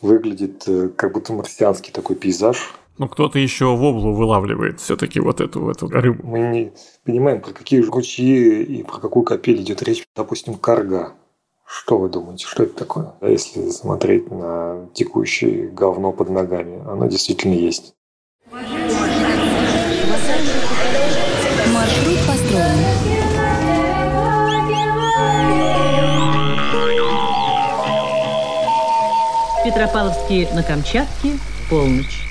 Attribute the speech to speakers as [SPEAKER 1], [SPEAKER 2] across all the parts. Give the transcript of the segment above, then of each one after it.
[SPEAKER 1] Выглядит э, как будто марсианский такой пейзаж.
[SPEAKER 2] Ну, кто-то еще в облу вылавливает все-таки вот эту, эту рыбу.
[SPEAKER 1] Мы не понимаем, про какие ручьи и про какую капель идет речь. Допустим, карга. Что вы думаете, что это такое? А если смотреть на текущее говно под ногами, оно действительно есть.
[SPEAKER 3] Маршрут построен.
[SPEAKER 4] Петропавловске на Камчатке, полночь.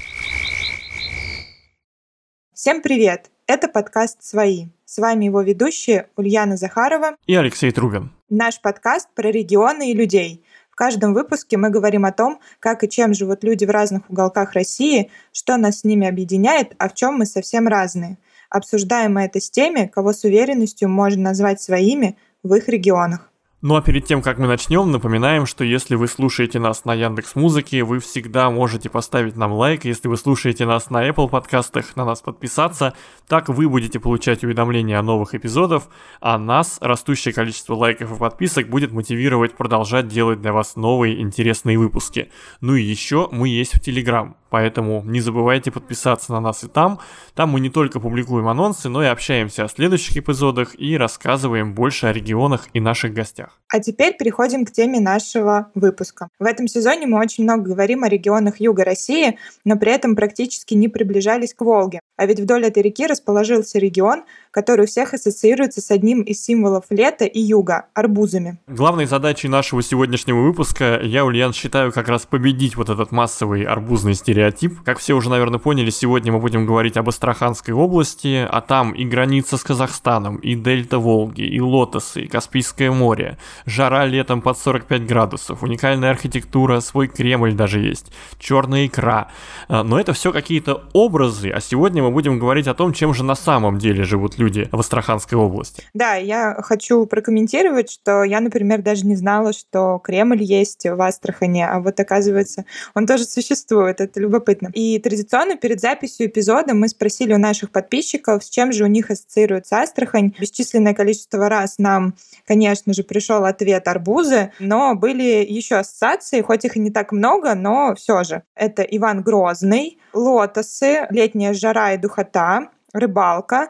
[SPEAKER 5] Всем привет! Это подкаст «Свои». С вами его ведущие Ульяна Захарова
[SPEAKER 2] и Алексей Трубин.
[SPEAKER 5] Наш подкаст про регионы и людей. В каждом выпуске мы говорим о том, как и чем живут люди в разных уголках России, что нас с ними объединяет, а в чем мы совсем разные. Обсуждаем мы это с теми, кого с уверенностью можно назвать своими в их регионах.
[SPEAKER 2] Ну а перед тем, как мы начнем, напоминаем, что если вы слушаете нас на Яндекс Музыке, вы всегда можете поставить нам лайк. Если вы слушаете нас на Apple подкастах, на нас подписаться. Так вы будете получать уведомления о новых эпизодах, а нас растущее количество лайков и подписок будет мотивировать продолжать делать для вас новые интересные выпуски. Ну и еще мы есть в Телеграм. Поэтому не забывайте подписаться на нас и там. Там мы не только публикуем анонсы, но и общаемся о следующих эпизодах и рассказываем больше о регионах и наших гостях.
[SPEAKER 5] А теперь переходим к теме нашего выпуска. В этом сезоне мы очень много говорим о регионах юга России, но при этом практически не приближались к Волге. А ведь вдоль этой реки расположился регион, который у всех ассоциируется с одним из символов лета и юга – арбузами.
[SPEAKER 2] Главной задачей нашего сегодняшнего выпуска я, Ульян, считаю как раз победить вот этот массовый арбузный стереотип. Как все уже, наверное, поняли, сегодня мы будем говорить об Астраханской области, а там и граница с Казахстаном, и дельта Волги, и лотосы, и Каспийское море, жара летом под 45 градусов, уникальная архитектура, свой Кремль даже есть, черная икра. А, но это все какие-то образы, а сегодня мы будем говорить о том, чем же на самом деле живут люди в Астраханской области.
[SPEAKER 5] Да, я хочу прокомментировать, что я, например, даже не знала, что Кремль есть в Астрахане, а вот оказывается, он тоже существует, это любопытно. И традиционно перед записью эпизода мы спросили у наших подписчиков, с чем же у них ассоциируется Астрахань. Бесчисленное количество раз нам, конечно же, пришел ответ арбузы, но были еще ассоциации, хоть их и не так много, но все же. Это Иван Грозный, лотосы, летняя жара и духота, рыбалка,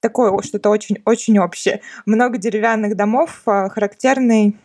[SPEAKER 5] такое что-то очень-очень общее. Много деревянных домов, а, характерный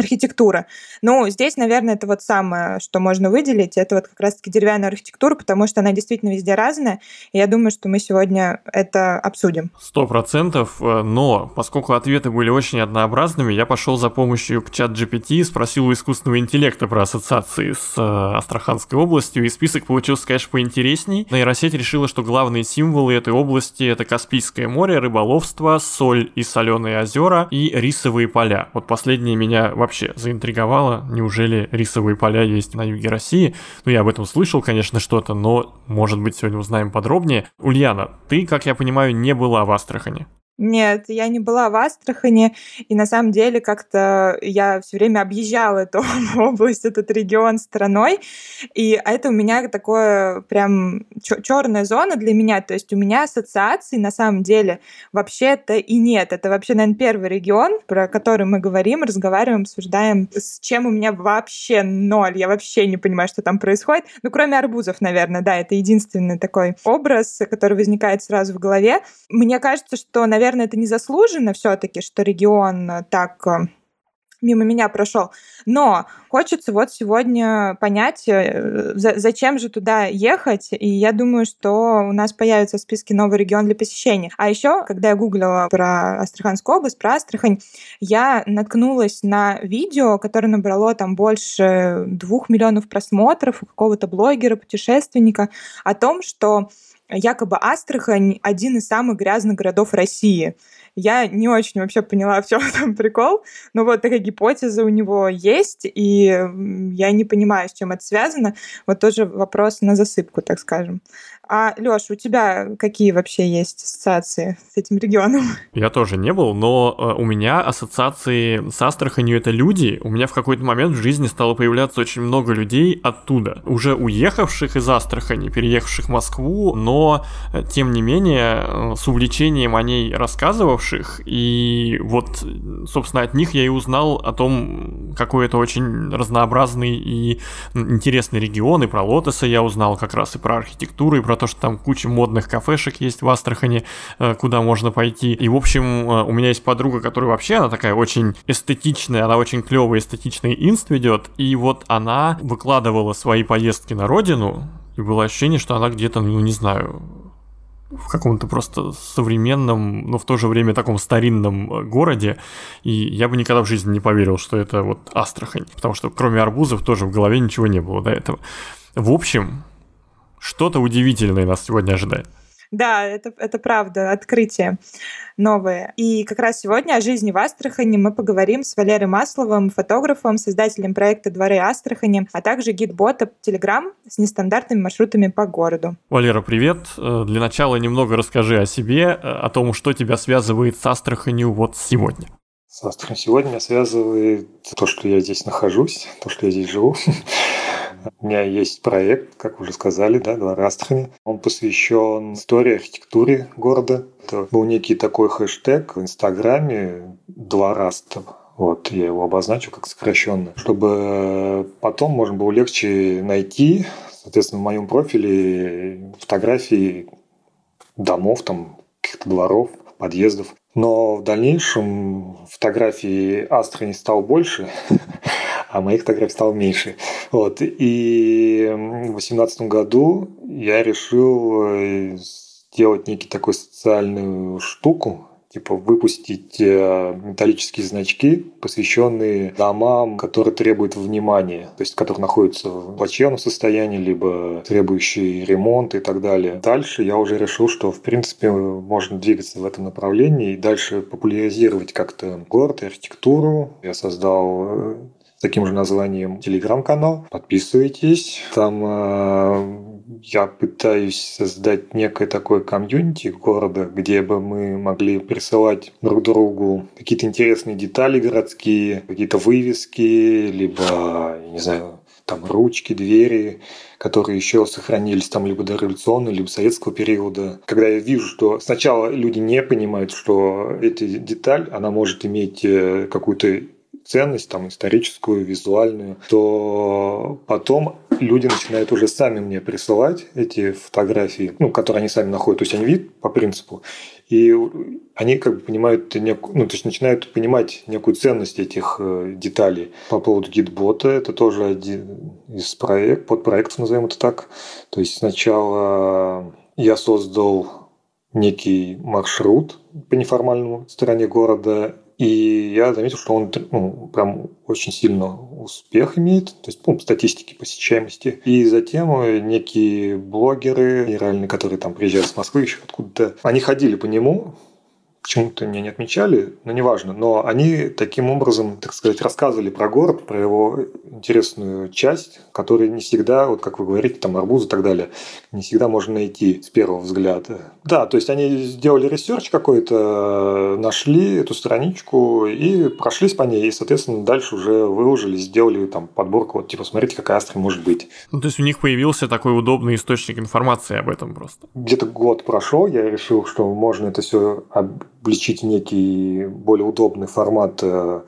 [SPEAKER 5] архитектура. Ну, здесь, наверное, это вот самое, что можно выделить, это вот как раз-таки деревянная архитектура, потому что она действительно везде разная, и я думаю, что мы сегодня это обсудим.
[SPEAKER 2] Сто процентов, э, но поскольку ответы были очень однообразными, я пошел за помощью к чат GPT, спросил у искусственного интеллекта про ассоциации с э, Астраханской областью, и список получился, конечно, поинтересней. Нейросеть решила, что главные символы этой области это Каспийское море, рыболовство, соль и соленые озера и рисовые поля. Вот последние меня вообще заинтриговало. Неужели рисовые поля есть на юге России? Ну, я об этом слышал, конечно, что-то, но, может быть, сегодня узнаем подробнее. Ульяна, ты, как я понимаю, не была в Астрахани.
[SPEAKER 5] Нет, я не была в Астрахани, и на самом деле как-то я все время объезжала эту область, этот регион страной, и это у меня такое прям черная зона для меня, то есть у меня ассоциаций на самом деле вообще-то и нет. Это вообще, наверное, первый регион, про который мы говорим, разговариваем, обсуждаем, с чем у меня вообще ноль, я вообще не понимаю, что там происходит, ну, кроме арбузов, наверное, да, это единственный такой образ, который возникает сразу в голове. Мне кажется, что, наверное, наверное, это незаслуженно все-таки, что регион э, так э, мимо меня прошел. Но хочется вот сегодня понять, э, зачем же туда ехать, и я думаю, что у нас появится в списке новый регион для посещения. А еще, когда я гуглила про Астраханскую область, про Астрахань, я наткнулась на видео, которое набрало там больше двух миллионов просмотров у какого-то блогера, путешественника, о том, что якобы Астрахань один из самых грязных городов России. Я не очень вообще поняла, в чем там прикол, но вот такая гипотеза у него есть, и я не понимаю, с чем это связано. Вот тоже вопрос на засыпку, так скажем. А, Лёш, у тебя какие вообще есть ассоциации с этим регионом?
[SPEAKER 2] Я тоже не был, но э, у меня ассоциации с Астраханью это люди. У меня в какой-то момент в жизни стало появляться очень много людей оттуда, уже уехавших из Астрахани, переехавших в Москву, но э, тем не менее э, с увлечением о ней рассказывавших. И вот, собственно, от них я и узнал о том, какой это очень разнообразный и интересный регион. И про Лотоса я узнал как раз и про архитектуру, и про то, что там куча модных кафешек есть в Астрахани, э, куда можно пойти. И, в общем, э, у меня есть подруга, которая вообще, она такая очень эстетичная, она очень клевый эстетичный инст ведет, и вот она выкладывала свои поездки на родину, и было ощущение, что она где-то, ну, не знаю, в каком-то просто современном, но в то же время таком старинном э, городе, и я бы никогда в жизни не поверил, что это вот Астрахань, потому что кроме арбузов тоже в голове ничего не было до этого. В общем, что-то удивительное нас сегодня ожидает.
[SPEAKER 5] Да, это, это правда, открытие новое. И как раз сегодня о жизни в Астрахани мы поговорим с Валерой Масловым, фотографом, создателем проекта «Дворы Астрахани», а также гид-бота Telegram с нестандартными маршрутами по городу.
[SPEAKER 2] Валера, привет. Э, для начала немного расскажи о себе, э, о том, что тебя связывает с Астраханью вот сегодня.
[SPEAKER 1] С Астраханью сегодня меня связывает то, что я здесь нахожусь, то, что я здесь живу. У меня есть проект, как уже сказали, да, «Двор Астрахани». Он посвящен истории архитектуре города. Это был некий такой хэштег в Инстаграме «Двораст». Вот, я его обозначу как сокращенно, чтобы потом можно было легче найти, соответственно, в моем профиле фотографии домов, там, каких-то дворов, подъездов. Но в дальнейшем фотографий Астрахани стало больше, а моих фотографий стало меньше. Вот. И в 2018 году я решил э, сделать некий такой социальную штуку, типа выпустить э, металлические значки, посвященные домам, которые требуют внимания, то есть которые находятся в плачевном состоянии, либо требующие ремонт и так далее. Дальше я уже решил, что в принципе можно двигаться в этом направлении и дальше популяризировать как-то город и архитектуру. Я создал э, таким же названием телеграм-канал. Подписывайтесь. Там э, я пытаюсь создать некое такое комьюнити города, где бы мы могли присылать друг другу какие-то интересные детали городские, какие-то вывески, либо, не знаю, там ручки, двери, которые еще сохранились там либо до революционного, либо советского периода. Когда я вижу, что сначала люди не понимают, что эта деталь, она может иметь э, какую-то ценность там историческую, визуальную, то потом люди начинают уже сами мне присылать эти фотографии, ну, которые они сами находят. То есть они видят по принципу, и они как бы понимают некую, ну, то есть начинают понимать некую ценность этих э, деталей. По поводу гидбота, это тоже один из проектов, подпроектов, назовем это так. То есть сначала я создал некий маршрут по неформальному стороне города, и я заметил, что он ну, прям очень сильно успех имеет, то есть ну, статистики посещаемости. И затем э, некие блогеры, генеральные, которые там приезжают с Москвы еще откуда-то, они ходили по нему, почему-то меня не отмечали, но неважно. Но они таким образом, так сказать, рассказывали про город, про его интересную часть, которую не всегда, вот как вы говорите, там арбуз и так далее, не всегда можно найти с первого взгляда. Да, то есть они сделали research какой-то, нашли эту страничку и прошлись по ней, и, соответственно, дальше уже выложили, сделали там подборку, вот типа, смотрите, какая Астра может быть.
[SPEAKER 2] Ну, то есть у них появился такой удобный источник информации об этом просто.
[SPEAKER 1] Где-то год прошел, я решил, что можно это все в некий более удобный формат э,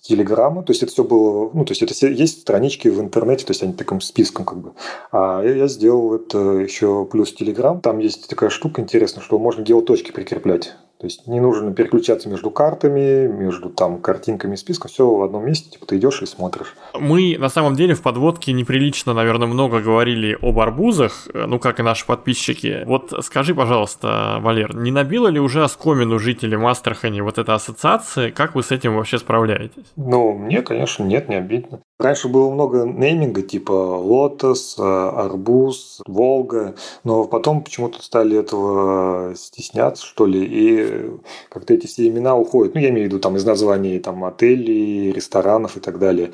[SPEAKER 1] Телеграма, то есть это все было, ну, то есть это есть странички в интернете, то есть они таким списком как бы. А я сделал это еще плюс Телеграм, там есть такая штука интересная, что можно геоточки прикреплять. То есть не нужно переключаться между картами, между там картинками и списком, все в одном месте, типа ты идешь и смотришь.
[SPEAKER 2] Мы на самом деле в подводке неприлично, наверное, много говорили об арбузах, ну как и наши подписчики. Вот скажи, пожалуйста, Валер, не набила ли уже оскомину жителям Астрахани вот эта ассоциация? Как вы с этим вообще справляетесь?
[SPEAKER 1] Ну, мне, конечно, нет, не обидно. Раньше было много нейминга, типа Лотос, Арбуз, Волга, но потом почему-то стали этого стесняться, что ли, и как-то эти все имена уходят. Ну, я имею в виду там из названий там, отелей, ресторанов и так далее.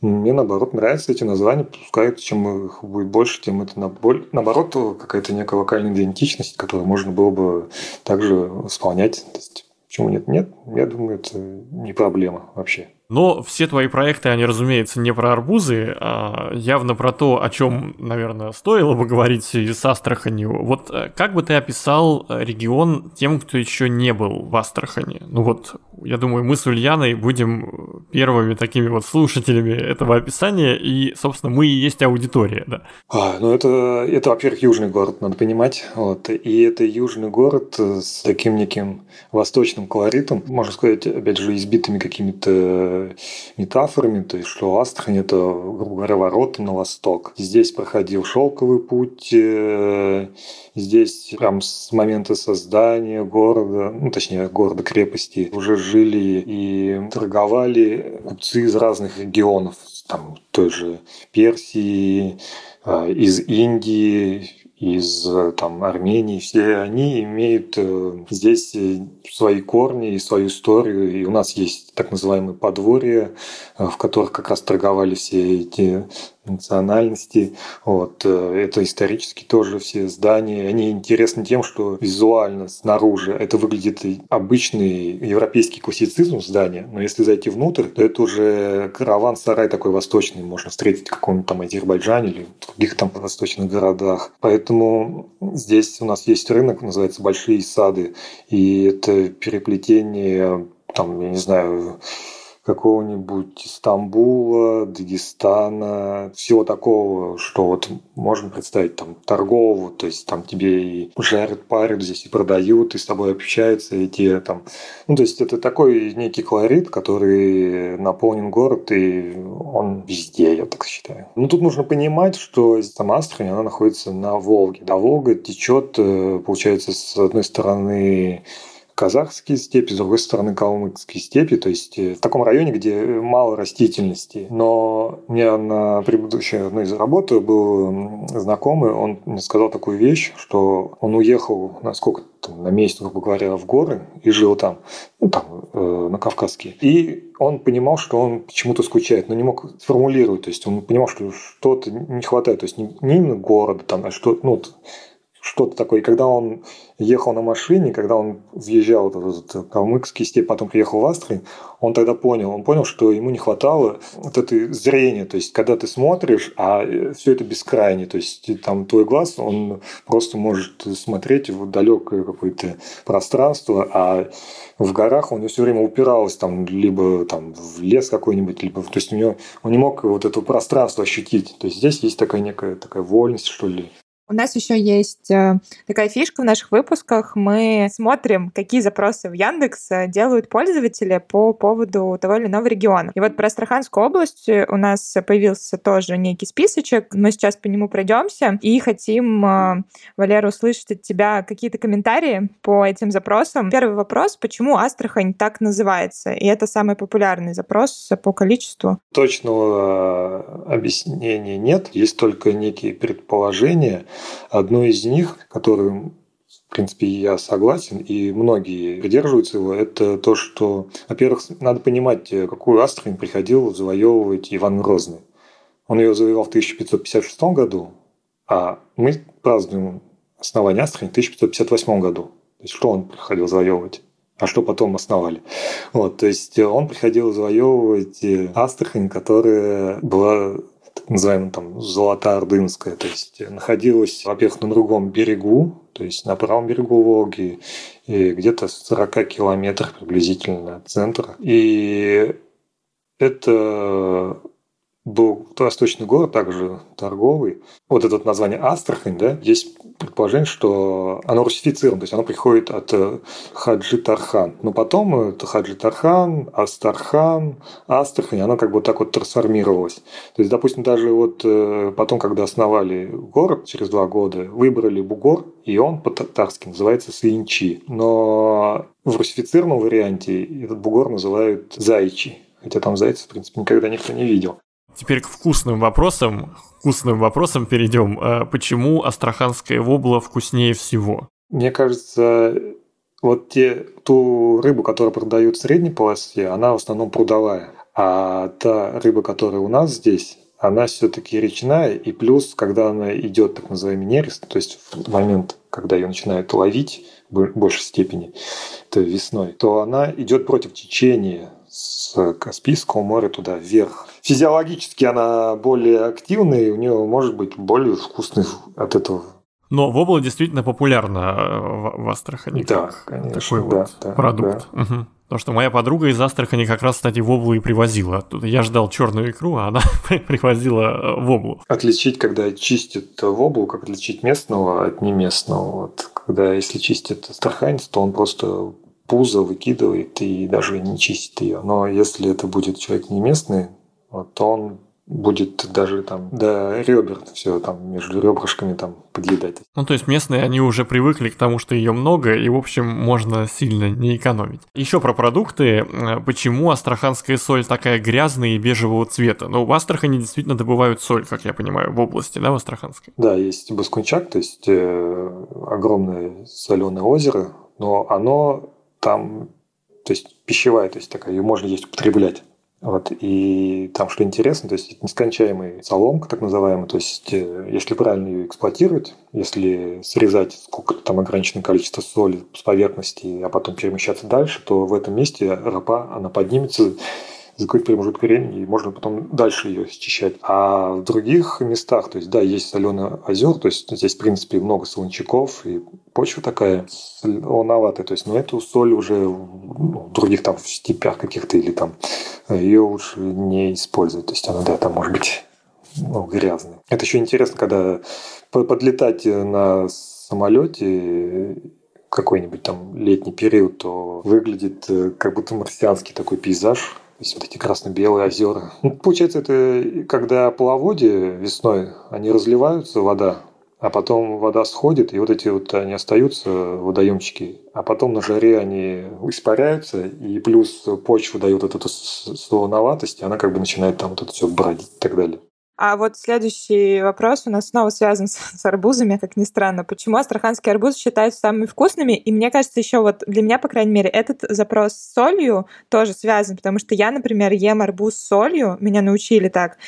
[SPEAKER 1] Мне, наоборот, нравятся эти названия, пускай чем их будет больше, тем это наоборот какая-то некая локальная идентичность, которую можно было бы также восполнять. То есть, почему нет? Нет, я думаю, это не проблема вообще.
[SPEAKER 2] Но все твои проекты, они, разумеется, не про арбузы, а явно про то, о чем, наверное, стоило бы говорить с Астраханью. Вот э, как бы ты описал э, регион тем, кто еще не был в Астрахани? Ну вот, я думаю, мы с Ульяной будем первыми такими вот слушателями этого описания, и, собственно, мы и есть аудитория, да.
[SPEAKER 1] А, ну это, это, во-первых, южный город, надо понимать. Вот. И это южный город с таким неким восточным колоритом, можно сказать, опять же, избитыми какими-то метафорами, то есть что Астрахань – это, грубо говоря, ворота на восток. Здесь проходил шелковый путь, э, здесь прям с момента создания города, ну, точнее, города-крепости, уже жили и торговали купцы из разных регионов, там той же Персии, э, из Индии, из там, Армении, все они имеют э, здесь э, свои корни и свою историю. И у нас есть так называемые подворья, э, в которых как раз торговали все эти национальности. Вот. Э, это исторически тоже все здания. Они интересны тем, что визуально снаружи это выглядит обычный европейский классицизм здания, но если зайти внутрь, то это уже караван-сарай такой восточный, можно встретить в каком-нибудь там Азербайджане или в других там восточных городах. Поэтому здесь у нас есть рынок, называется Большие сады, и это переплетение там, я не знаю, какого-нибудь Стамбула, Дагестана, всего такого, что вот можно представить там торгового, то есть там тебе и жарят, парят здесь и продают, и с тобой общаются, и те там... Ну, то есть это такой некий колорит, который наполнен город, и он везде, я так считаю. Ну, тут нужно понимать, что сама Астрахань, она находится на Волге. Да, Волга течет, э, получается, с одной стороны казахские степи, с другой стороны калмыцкие степи, то есть э, в таком районе, где мало растительности. Но мне на предыдущей одной из работы был знакомый, он мне сказал такую вещь, что он уехал на сколько там, на месяц, грубо говоря, в горы и жил там, ну, там, э, на Кавказске. И он понимал, что он почему-то скучает, но не мог сформулировать. То есть он понимал, что что-то не хватает. То есть не, не именно города, там, а что, ну, что-то такое. И когда он ехал на машине, когда он въезжал в этот калмыцкий степь, потом приехал в Астрахань, он тогда понял, он понял, что ему не хватало вот это зрение, то есть когда ты смотришь, а все это бескрайне, то есть там твой глаз, он просто может смотреть в далекое какое-то пространство, а в горах он все время упирался там либо там в лес какой-нибудь, либо то есть у него он не мог вот это пространство ощутить. То есть здесь есть такая некая такая вольность, что ли.
[SPEAKER 5] У нас еще есть э, такая фишка в наших выпусках. Мы смотрим, какие запросы в Яндекс э, делают пользователи по поводу того или иного региона. И вот про Астраханскую область у нас появился тоже некий списочек. Мы сейчас по нему пройдемся и хотим, э, Валера, услышать от тебя какие-то комментарии по этим запросам. Первый вопрос, почему Астрахань так называется? И это самый популярный запрос по количеству.
[SPEAKER 1] Точного объяснения нет, есть только некие предположения. Одно из них, которым в принципе, я согласен, и многие придерживаются его, это то, что, во-первых, надо понимать, какую Астрахань приходил завоевывать Иван Грозный. Он ее завоевал в 1556 году, а мы празднуем основание Астрахани в 1558 году. То есть, что он приходил завоевывать? а что потом основали. Вот, то есть он приходил завоевывать Астрахань, которая была так называемая там Золотоордынская, то есть находилась, во-первых, на другом берегу, то есть на правом берегу Волги, и где-то в 40 километрах приблизительно от центра. И это был восточный город, также торговый. Вот это вот название Астрахань, да, есть предположение, что оно русифицировано, то есть оно приходит от э, Хаджи Тархан. Но потом это Хаджи Тархан, Астархан, Астрахань, оно как бы так вот трансформировалось. То есть, допустим, даже вот э, потом, когда основали город через два года, выбрали бугор, и он по-татарски называется Свинчи. Но в русифицированном варианте этот бугор называют Зайчи. Хотя там зайцев, в принципе, никогда никто не видел.
[SPEAKER 2] Теперь к вкусным вопросам. Вкусным вопросам перейдем. А почему астраханская вобла вкуснее всего?
[SPEAKER 1] Мне кажется, вот те, ту рыбу, которую продают в средней полосе, она в основном прудовая. А та рыба, которая у нас здесь, она все-таки речная, и плюс, когда она идет так называемый нерест, то есть в момент, когда ее начинают ловить в большей степени, это весной, то она идет против течения с Каспийского моря туда вверх. Физиологически она более активная, и у нее может быть более вкусный от этого
[SPEAKER 2] но вобла действительно популярна э, в, в Астрахани.
[SPEAKER 1] Да, конечно.
[SPEAKER 2] Такой
[SPEAKER 1] да,
[SPEAKER 2] вот
[SPEAKER 1] да,
[SPEAKER 2] продукт.
[SPEAKER 1] Да.
[SPEAKER 2] Угу. Потому что моя подруга из Астрахани как раз, кстати, воблу и привозила. Я ждал черную икру, а она привозила э, воблу.
[SPEAKER 1] Отличить, когда чистят воблу, как отличить местного от неместного. Вот. Когда если чистит астраханец, то он просто пузо выкидывает и даже не чистит ее. Но если это будет человек не местный, вот, то он будет даже там до ребер все там между ребрышками там подъедать.
[SPEAKER 2] Ну, то есть местные, они уже привыкли к тому, что ее много, и, в общем, можно сильно не экономить. Еще про продукты. Почему астраханская соль такая грязная и бежевого цвета? Ну, в Астрахани действительно добывают соль, как я понимаю, в области, да, в Астраханской?
[SPEAKER 1] Да, есть Баскунчак, то есть э, огромное соленое озеро, но оно там, то есть пищевая, то есть такая, ее можно есть употреблять. Вот, и там, что интересно, то есть это нескончаемый соломка, так называемая, то есть э, если правильно ее эксплуатировать, если срезать сколько-то там ограниченное количество соли с поверхности, а потом перемещаться дальше, то в этом месте ропа, она поднимется за какой-то промежуток времени, и можно потом дальше ее счищать. А в других местах, то есть, да, есть соленые озер, то есть здесь, в принципе, много солончаков, и почва такая солоноватая, то есть, но эту соль уже ну, в других там в степях каких-то или там ее лучше не использовать, то есть она, да, там может быть ну, грязной. Это еще интересно, когда подлетать на самолете какой-нибудь там летний период, то выглядит э, как будто марсианский такой пейзаж, есть вот эти красно-белые озера. Ну, получается, это когда половодье весной, они разливаются, вода, а потом вода сходит, и вот эти вот они остаются, водоемчики, а потом на жаре они испаряются, и плюс почва дает вот эту солоноватость, и она как бы начинает там вот это все бродить и так далее.
[SPEAKER 5] А вот следующий вопрос у нас снова связан с, с арбузами, как ни странно. Почему астраханские арбузы считаются самыми вкусными? И мне кажется, еще вот для меня, по крайней мере, этот запрос с солью тоже связан, потому что я, например, ем арбуз с солью, меня научили так.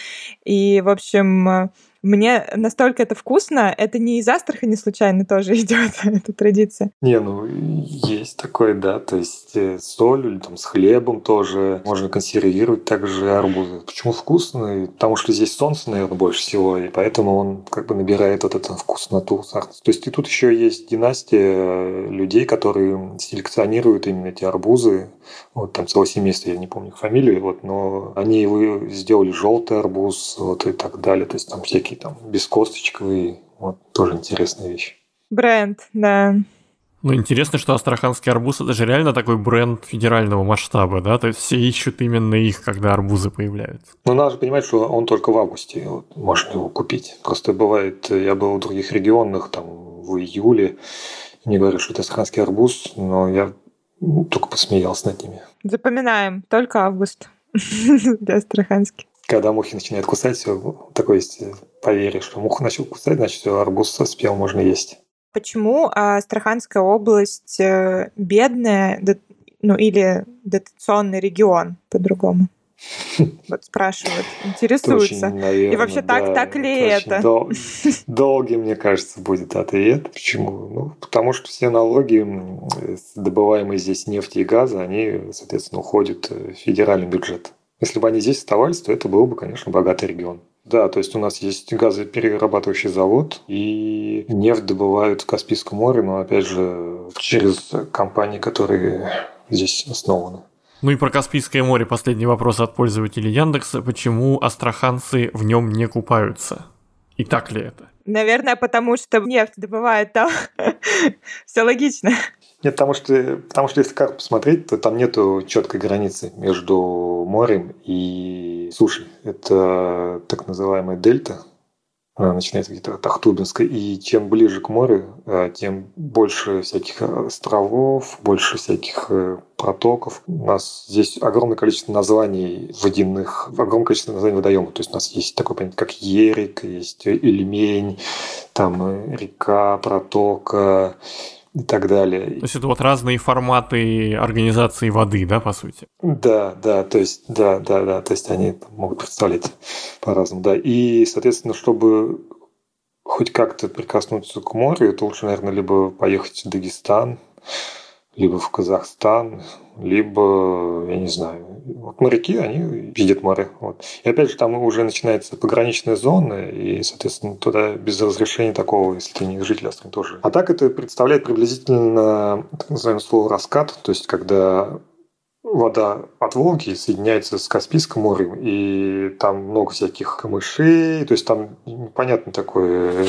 [SPEAKER 5] И, в общем, мне настолько это вкусно, это не из Астрахани случайно тоже идет эта традиция.
[SPEAKER 1] Не, ну есть такое, да, то есть э, с солью или там с хлебом тоже можно консервировать также арбузы. Почему вкусный? Потому что здесь солнце, наверное, больше всего, и поэтому он как бы набирает вот эту вкусноту. То есть и тут еще есть династия э, людей, которые селекционируют именно эти арбузы. Вот там целое семейство, я не помню фамилию, вот, но они его сделали желтый арбуз, вот и так далее. То есть там всякие такие там бескосточковые. Вот тоже интересная вещь.
[SPEAKER 5] Бренд, да.
[SPEAKER 2] Ну, интересно, что астраханский арбуз это же реально такой бренд федерального масштаба, да? То есть все ищут именно их, когда арбузы появляются.
[SPEAKER 1] Ну, надо же понимать, что он только в августе вот, можно его купить. Просто бывает, я был в других регионах, там, в июле, мне говорят, что это астраханский арбуз, но я только посмеялся над ними.
[SPEAKER 5] Запоминаем, только август для астраханский
[SPEAKER 1] когда мухи начинают кусать, все такое есть поверье, что муха начал кусать, значит, все, арбуз спел, можно есть.
[SPEAKER 5] Почему Астраханская область э, бедная, ну или дотационный регион по-другому? Вот спрашивают, интересуются. Очень, наверное, И вообще так, да, так ли это?
[SPEAKER 1] Дол- долгий, мне кажется, будет ответ. Почему? Ну, потому что все налоги, добываемые здесь нефти и газа, они, соответственно, уходят в федеральный бюджет. Если бы они здесь оставались, то это был бы, конечно, богатый регион. Да, то есть у нас есть газоперерабатывающий завод, и нефть добывают в Каспийском море, но, опять же, через компании, которые здесь основаны.
[SPEAKER 2] Ну и про Каспийское море последний вопрос от пользователей Яндекса. Почему астраханцы в нем не купаются? И так ли это?
[SPEAKER 5] Наверное, потому что нефть добывают там. Все логично.
[SPEAKER 1] Нет, потому что, потому что если как посмотреть, то там нету четкой границы между морем и сушей. Это так называемая дельта, начинается где-то от Ахтубинска, и чем ближе к морю, э, тем больше всяких островов, больше всяких э, протоков. У нас здесь огромное количество названий водяных, огромное количество названий водоемов. То есть у нас есть такое понятие, как Ерик, есть Ильмень, там э, река, протока, и так далее.
[SPEAKER 2] То есть это вот разные форматы организации воды, да, по сути?
[SPEAKER 1] Да, да, то есть, да, да, да, то есть они могут представлять по-разному, да. И, соответственно, чтобы хоть как-то прикоснуться к морю, это лучше, наверное, либо поехать в Дагестан, либо в Казахстан, либо, я не знаю, вот моряки, они видят море. Вот. И опять же, там уже начинается пограничная зона, и, соответственно, туда без разрешения такого, если ты не житель Астрахани, тоже. А так это представляет приблизительно, так называемое слово раскат, то есть когда вода от Волги соединяется с Каспийским морем, и там много всяких камышей, то есть там непонятно такое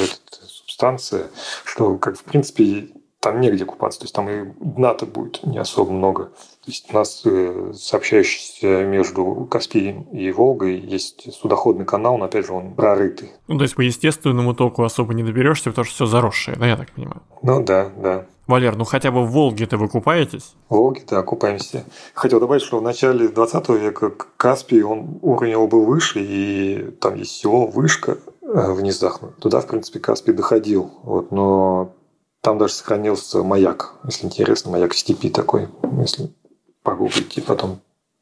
[SPEAKER 1] субстанция, что, как в принципе, там негде купаться, то есть там и дна-то будет не особо много. То есть у нас э, сообщающийся между Каспием и Волгой есть судоходный канал, но опять же он прорытый.
[SPEAKER 2] Ну, то есть по естественному току особо не доберешься, потому что все заросшее, да, я так понимаю?
[SPEAKER 1] Ну да, да.
[SPEAKER 2] Валер, ну хотя бы в Волге-то вы купаетесь?
[SPEAKER 1] В Волге, да, купаемся. Хотел добавить, что в начале 20 века Каспий, он, уровень его был выше, и там есть село Вышка э, в низах. Туда, в принципе, Каспий доходил. Вот, но там даже сохранился маяк, если интересно, маяк в степи такой. Если погуглите, потом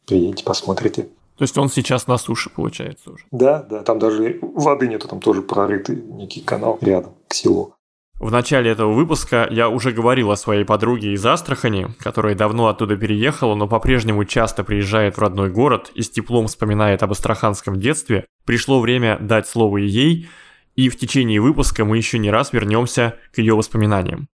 [SPEAKER 1] приедете, посмотрите.
[SPEAKER 2] То есть он сейчас на суше, получается, уже?
[SPEAKER 1] Да, да, там даже воды нету, там тоже прорытый некий канал рядом к селу.
[SPEAKER 2] В начале этого выпуска я уже говорил о своей подруге из Астрахани, которая давно оттуда переехала, но по-прежнему часто приезжает в родной город и с теплом вспоминает об астраханском детстве. Пришло время дать слово ей, и в течение выпуска мы еще не раз вернемся к ее воспоминаниям.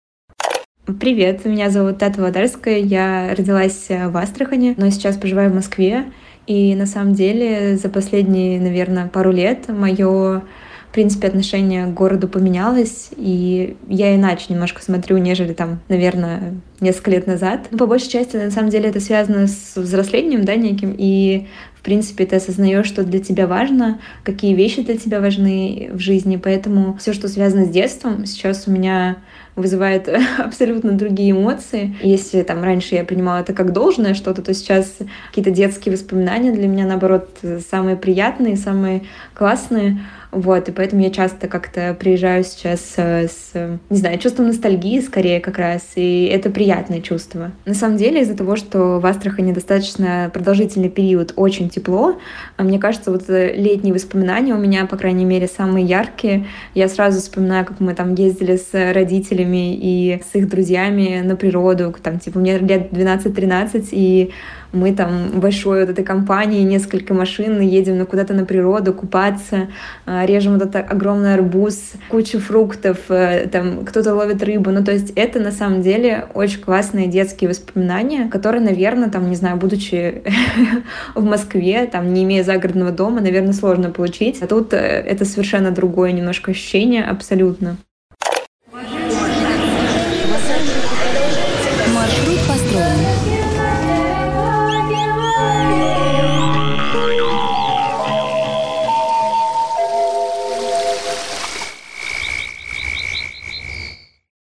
[SPEAKER 3] Привет, меня зовут Тата Водарская, я родилась в Астрахани, но сейчас проживаю в Москве. И на самом деле за последние, наверное, пару лет мое в принципе, отношение к городу поменялось, и я иначе немножко смотрю, нежели там, наверное, несколько лет назад. Но по большей части, на самом деле, это связано с взрослением, да, неким, и принципе, ты осознаешь, что для тебя важно, какие вещи для тебя важны в жизни. Поэтому все, что связано с детством, сейчас у меня вызывает абсолютно другие эмоции. если там раньше я принимала это как должное что-то, то сейчас какие-то детские воспоминания для меня, наоборот, самые приятные, самые классные. Вот, и поэтому я часто как-то приезжаю сейчас э, с, не знаю, чувством ностальгии скорее как раз, и это приятное чувство. На самом деле, из-за того, что в Астрахани достаточно продолжительный период очень тепло, а мне кажется, вот летние воспоминания у меня, по крайней мере, самые яркие. Я сразу вспоминаю, как мы там ездили с родителями и с их друзьями на природу, там, типа, мне лет 12-13, и мы там большой вот этой компанией, несколько машин, едем на куда-то на природу купаться, а, режем вот этот огромный арбуз, кучу фруктов, э, там кто-то ловит рыбу. Ну, то есть это на самом деле очень классные детские воспоминания, которые, наверное, там, не знаю, будучи в Москве, там, не имея загородного дома, наверное, сложно получить. А тут э, это совершенно другое немножко ощущение, абсолютно.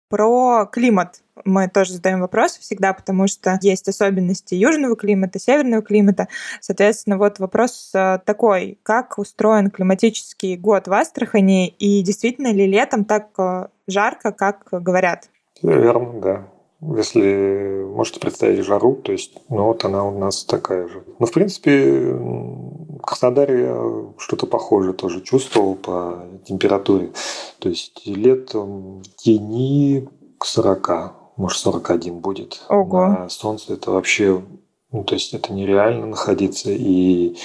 [SPEAKER 5] Про климат мы тоже задаем вопрос всегда, потому что есть особенности южного климата, северного климата. Соответственно, вот вопрос э, такой, как устроен климатический год в Астрахани, и действительно ли летом так э, жарко, как говорят?
[SPEAKER 1] Верно, да. Если можете представить жару, то есть, ну вот она у нас такая же. Но, в принципе, в Краснодаре я что-то похожее тоже чувствовал по температуре. То есть летом тени к 40, может 41 будет.
[SPEAKER 5] Ого.
[SPEAKER 1] На солнце это вообще, ну то есть это нереально находиться. И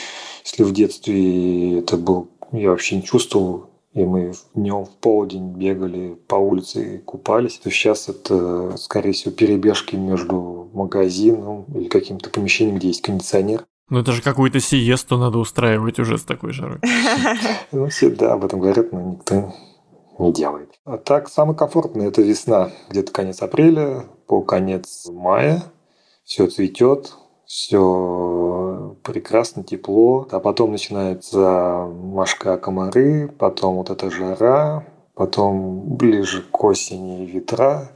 [SPEAKER 1] если в детстве это был, я вообще не чувствовал и мы днем в полдень бегали по улице и купались, то сейчас это, скорее всего, перебежки между магазином или каким-то помещением, где есть кондиционер.
[SPEAKER 2] Ну это же какую-то сиесту надо устраивать уже с такой жарой.
[SPEAKER 1] Ну все, да, об этом говорят, но никто не делает. А так, самое комфортное – это весна. Где-то конец апреля по конец мая. Все цветет, все прекрасно, тепло. А потом начинается машка комары, потом вот эта жара, потом ближе к осени ветра.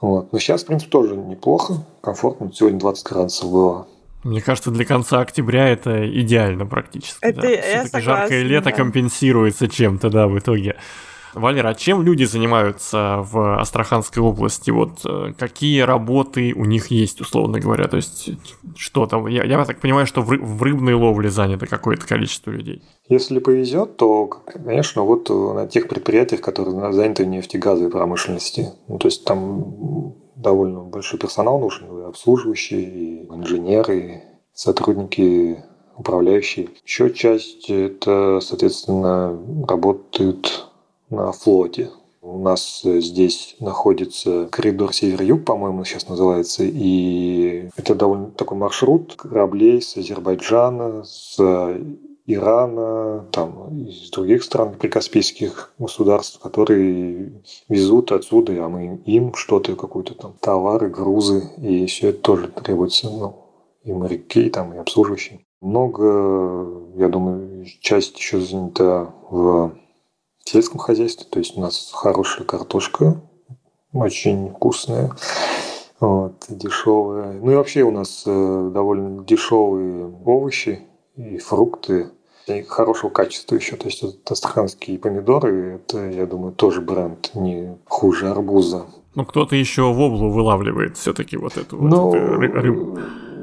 [SPEAKER 1] Вот. Но сейчас, в принципе, тоже неплохо, комфортно. Сегодня 20 градусов было.
[SPEAKER 2] Мне кажется, для конца октября это идеально практически.
[SPEAKER 5] Это
[SPEAKER 2] да.
[SPEAKER 5] я согласна,
[SPEAKER 2] жаркое лето
[SPEAKER 5] да.
[SPEAKER 2] компенсируется чем-то, да, в итоге. Валера, а чем люди занимаются в Астраханской области? Вот э, какие работы у них есть, условно говоря? То есть что там? Я, я так понимаю, что в, в рыбной ловле занято какое-то количество людей.
[SPEAKER 1] Если повезет, то, конечно, вот на тех предприятиях, которые заняты в нефтегазовой промышленности, ну, то есть там довольно большой персонал нужен, и обслуживающие, и инженеры, сотрудники управляющие. Еще часть это, соответственно, работают на флоте. У нас здесь находится коридор север-юг, по-моему, сейчас называется, и это довольно такой маршрут кораблей с Азербайджана, с Ирана, там, из других стран прикаспийских государств, которые везут отсюда, а мы им что-то, какую-то там товары, грузы, и все это тоже требуется, ну, и моряки, там, и обслуживающие. Много, я думаю, часть еще занята в сельском хозяйстве, то есть у нас хорошая картошка, очень вкусная, вот, дешевая. Ну и вообще у нас э, довольно дешевые овощи и фрукты и хорошего качества еще. То есть вот астраханские помидоры, это, я думаю, тоже бренд не хуже арбуза.
[SPEAKER 2] Ну, кто-то еще в облу вылавливает все-таки вот эту ну, вот эту рыбу.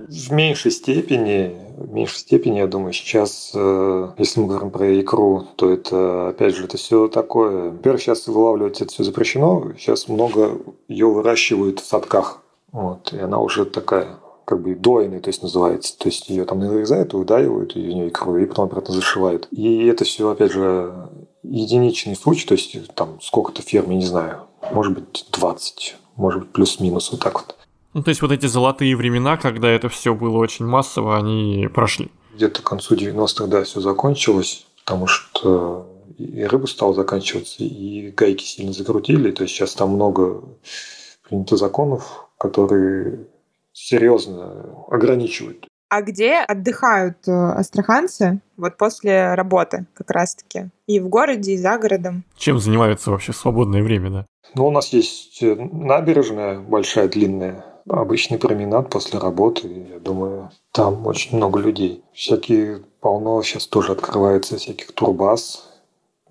[SPEAKER 1] В меньшей степени, в меньшей степени, я думаю, сейчас, э, если мы говорим про икру, то это, опять же, это все такое. Во-первых, сейчас вылавливать это все запрещено. Сейчас много ее выращивают в садках. Вот, и она уже такая как бы дойный, то есть называется. То есть ее там нарезают, удаивают ее нее икру, и потом обратно зашивают. И это все, опять же, единичный случай, то есть там сколько-то ферм, я не знаю, может быть 20, может быть плюс-минус вот так вот.
[SPEAKER 2] Ну, то есть вот эти золотые времена, когда это все было очень массово, они прошли.
[SPEAKER 1] Где-то к концу 90-х, да, все закончилось, потому что и рыба стала заканчиваться, и гайки сильно закрутили. То есть сейчас там много принято законов, которые серьезно ограничивают.
[SPEAKER 5] А где отдыхают э, астраханцы вот после работы как раз-таки? И в городе, и за городом.
[SPEAKER 2] Чем занимаются вообще в свободное время, да?
[SPEAKER 1] Ну, у нас есть э, набережная большая, длинная, обычный променад после работы. Я думаю, там очень много людей. Всякие полно сейчас тоже открывается всяких турбаз,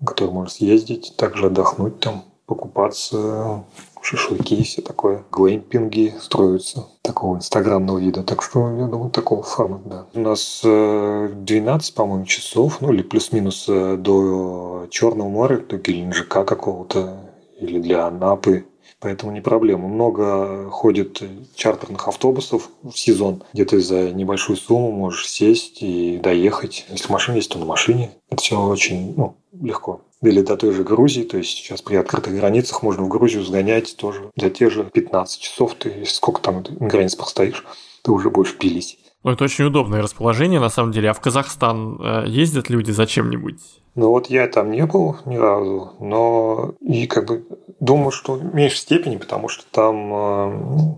[SPEAKER 1] который можно съездить, также отдохнуть там, покупаться, шашлыки и все такое. Глэмпинги строятся такого инстаграмного вида. Так что, я думаю, такого формата, да. У нас 12, э, по-моему, часов, ну или плюс-минус э, до Черного моря, до Геленджика какого-то или для Анапы. Поэтому не проблема. Много ходит чартерных автобусов в сезон. Где ты за небольшую сумму можешь сесть и доехать. Если машина есть, то на машине. Это все очень ну, легко или до той же Грузии, то есть сейчас при открытых границах можно в Грузию сгонять тоже за те же 15 часов, ты сколько там на границе постоишь, ты уже будешь пилить.
[SPEAKER 2] Ну, это очень удобное расположение, на самом деле. А в Казахстан э, ездят люди зачем-нибудь?
[SPEAKER 1] Ну, вот я там не был ни разу, но и как бы думаю, что в меньшей степени, потому что там э,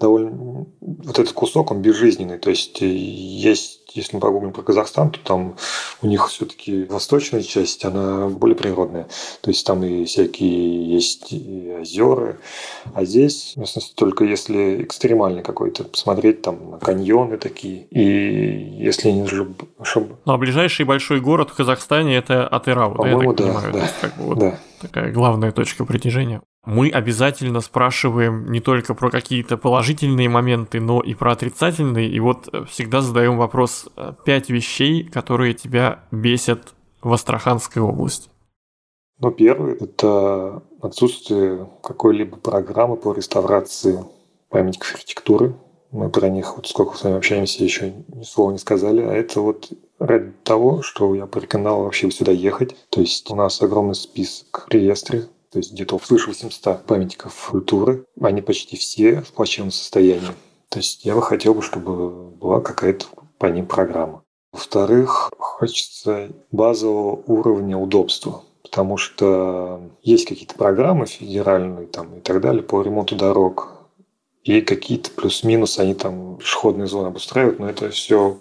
[SPEAKER 1] довольно... Вот этот кусок, он безжизненный. То есть есть если мы погуглим про Казахстан, то там у них все-таки восточная часть, она более природная. То есть там и всякие есть и озера. А здесь, в местности, только если экстремальный какой-то, посмотреть там на каньоны такие. И если не
[SPEAKER 2] чтобы... Ну, а ближайший большой город в Казахстане это Атырау,
[SPEAKER 1] да, так да, понимаю? Да,
[SPEAKER 2] есть, как бы, вот да. Такая главная точка притяжения мы обязательно спрашиваем не только про какие-то положительные моменты, но и про отрицательные. И вот всегда задаем вопрос э, пять вещей, которые тебя бесят в Астраханской области.
[SPEAKER 1] Ну, первый – это отсутствие какой-либо программы по реставрации памятников архитектуры. Мы про них, вот сколько с вами общаемся, еще ни слова не сказали. А это вот ради того, что я порекомендовал вообще сюда ехать. То есть у нас огромный список в реестре то есть где-то свыше 800 памятников культуры. Они почти все в плачевном состоянии. То есть я бы хотел бы, чтобы была какая-то по ним программа. Во-вторых, хочется базового уровня удобства потому что есть какие-то программы федеральные там, и так далее по ремонту дорог, и какие-то плюс-минус они там пешеходные зоны обустраивают, но это все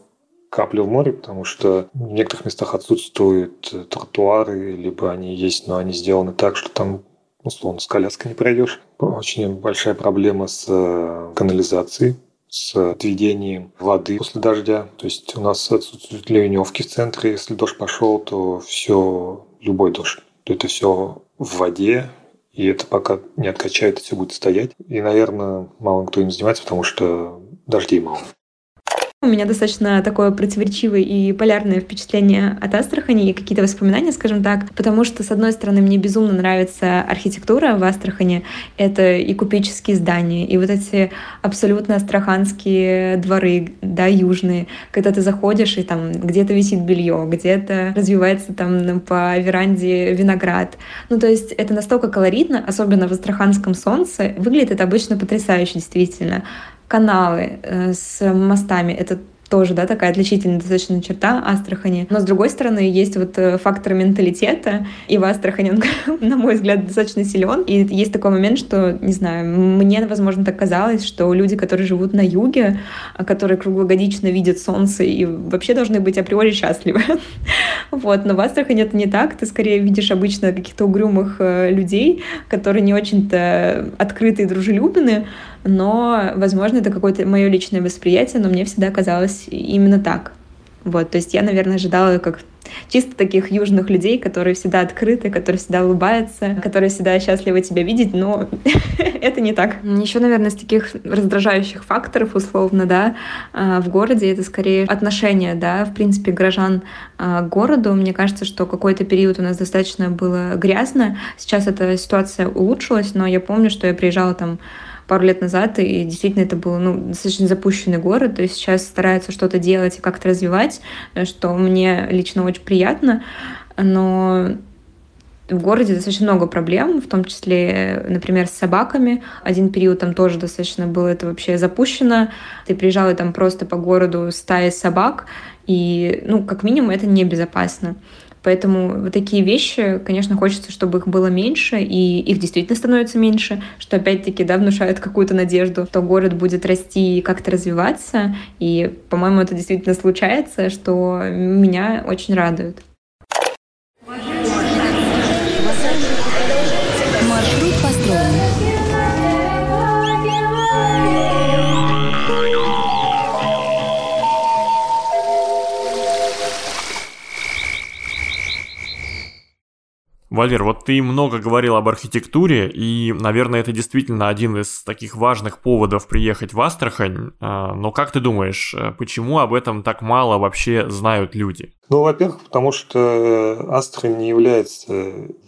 [SPEAKER 1] капля в море, потому что в некоторых местах отсутствуют э, тротуары, либо они есть, но они сделаны так, что там условно с коляской не пройдешь. Очень большая проблема с э, канализацией, с отведением воды после дождя. То есть у нас отсутствуют ливневки в центре. Если дождь пошел, то все, любой дождь. то это все в воде, и это пока не откачает, это все будет стоять. И, наверное, мало кто им занимается, потому что дождей мало.
[SPEAKER 3] У меня достаточно такое противоречивое и полярное впечатление от Астрахани и какие-то воспоминания, скажем так, потому что, с одной стороны, мне безумно нравится архитектура в Астрахани. Это и купеческие здания, и вот эти абсолютно астраханские дворы, да, южные, когда ты заходишь, и там где-то висит белье, где-то развивается там по веранде виноград. Ну, то есть это настолько колоритно, особенно в астраханском солнце. Выглядит это обычно потрясающе, действительно каналы э, с мостами. Это тоже, да, такая отличительная достаточно черта Астрахани. Но, с другой стороны, есть вот э, фактор менталитета, и в Астрахани он, на мой взгляд, достаточно силен. И есть такой момент, что, не знаю, мне, возможно, так казалось, что люди, которые живут на юге, а которые круглогодично видят солнце и вообще должны быть априори счастливы. Вот, но в Астрахани это не так. Ты скорее видишь обычно каких-то угрюмых э, людей, которые не очень-то открыты и дружелюбны, но, возможно, это какое-то мое личное восприятие, но мне всегда казалось именно так. Вот, то есть я, наверное, ожидала как чисто таких южных людей, которые всегда открыты, которые всегда улыбаются, которые всегда счастливы тебя видеть, но это не так. Еще, наверное, из таких раздражающих факторов, условно, да, а, в городе это скорее отношение, да, в принципе, горожан а, к городу. Мне кажется, что какой-то период у нас достаточно было грязно. Сейчас эта ситуация улучшилась, но я помню, что я приезжала там пару лет назад, и действительно это был ну, достаточно запущенный город, то есть сейчас стараются что-то делать и как-то развивать, э, что мне лично очень приятно, но в городе достаточно много проблем, в том числе, например, с собаками. Один период там тоже достаточно было это вообще запущено. Ты приезжала там просто по городу стаи собак, и, ну, как минимум, это небезопасно. Поэтому вот такие вещи, конечно, хочется, чтобы их было меньше, и их действительно становится меньше, что опять-таки, да, внушает какую-то надежду, что город будет расти и как-то развиваться. И, по-моему, это действительно случается, что меня очень радует.
[SPEAKER 2] Валер, вот ты много говорил об архитектуре, и, наверное, это действительно один из таких важных поводов приехать в Астрахань. А, но как ты думаешь, э, почему об этом так мало вообще знают люди?
[SPEAKER 1] Ну, во-первых, потому что Астрахань не является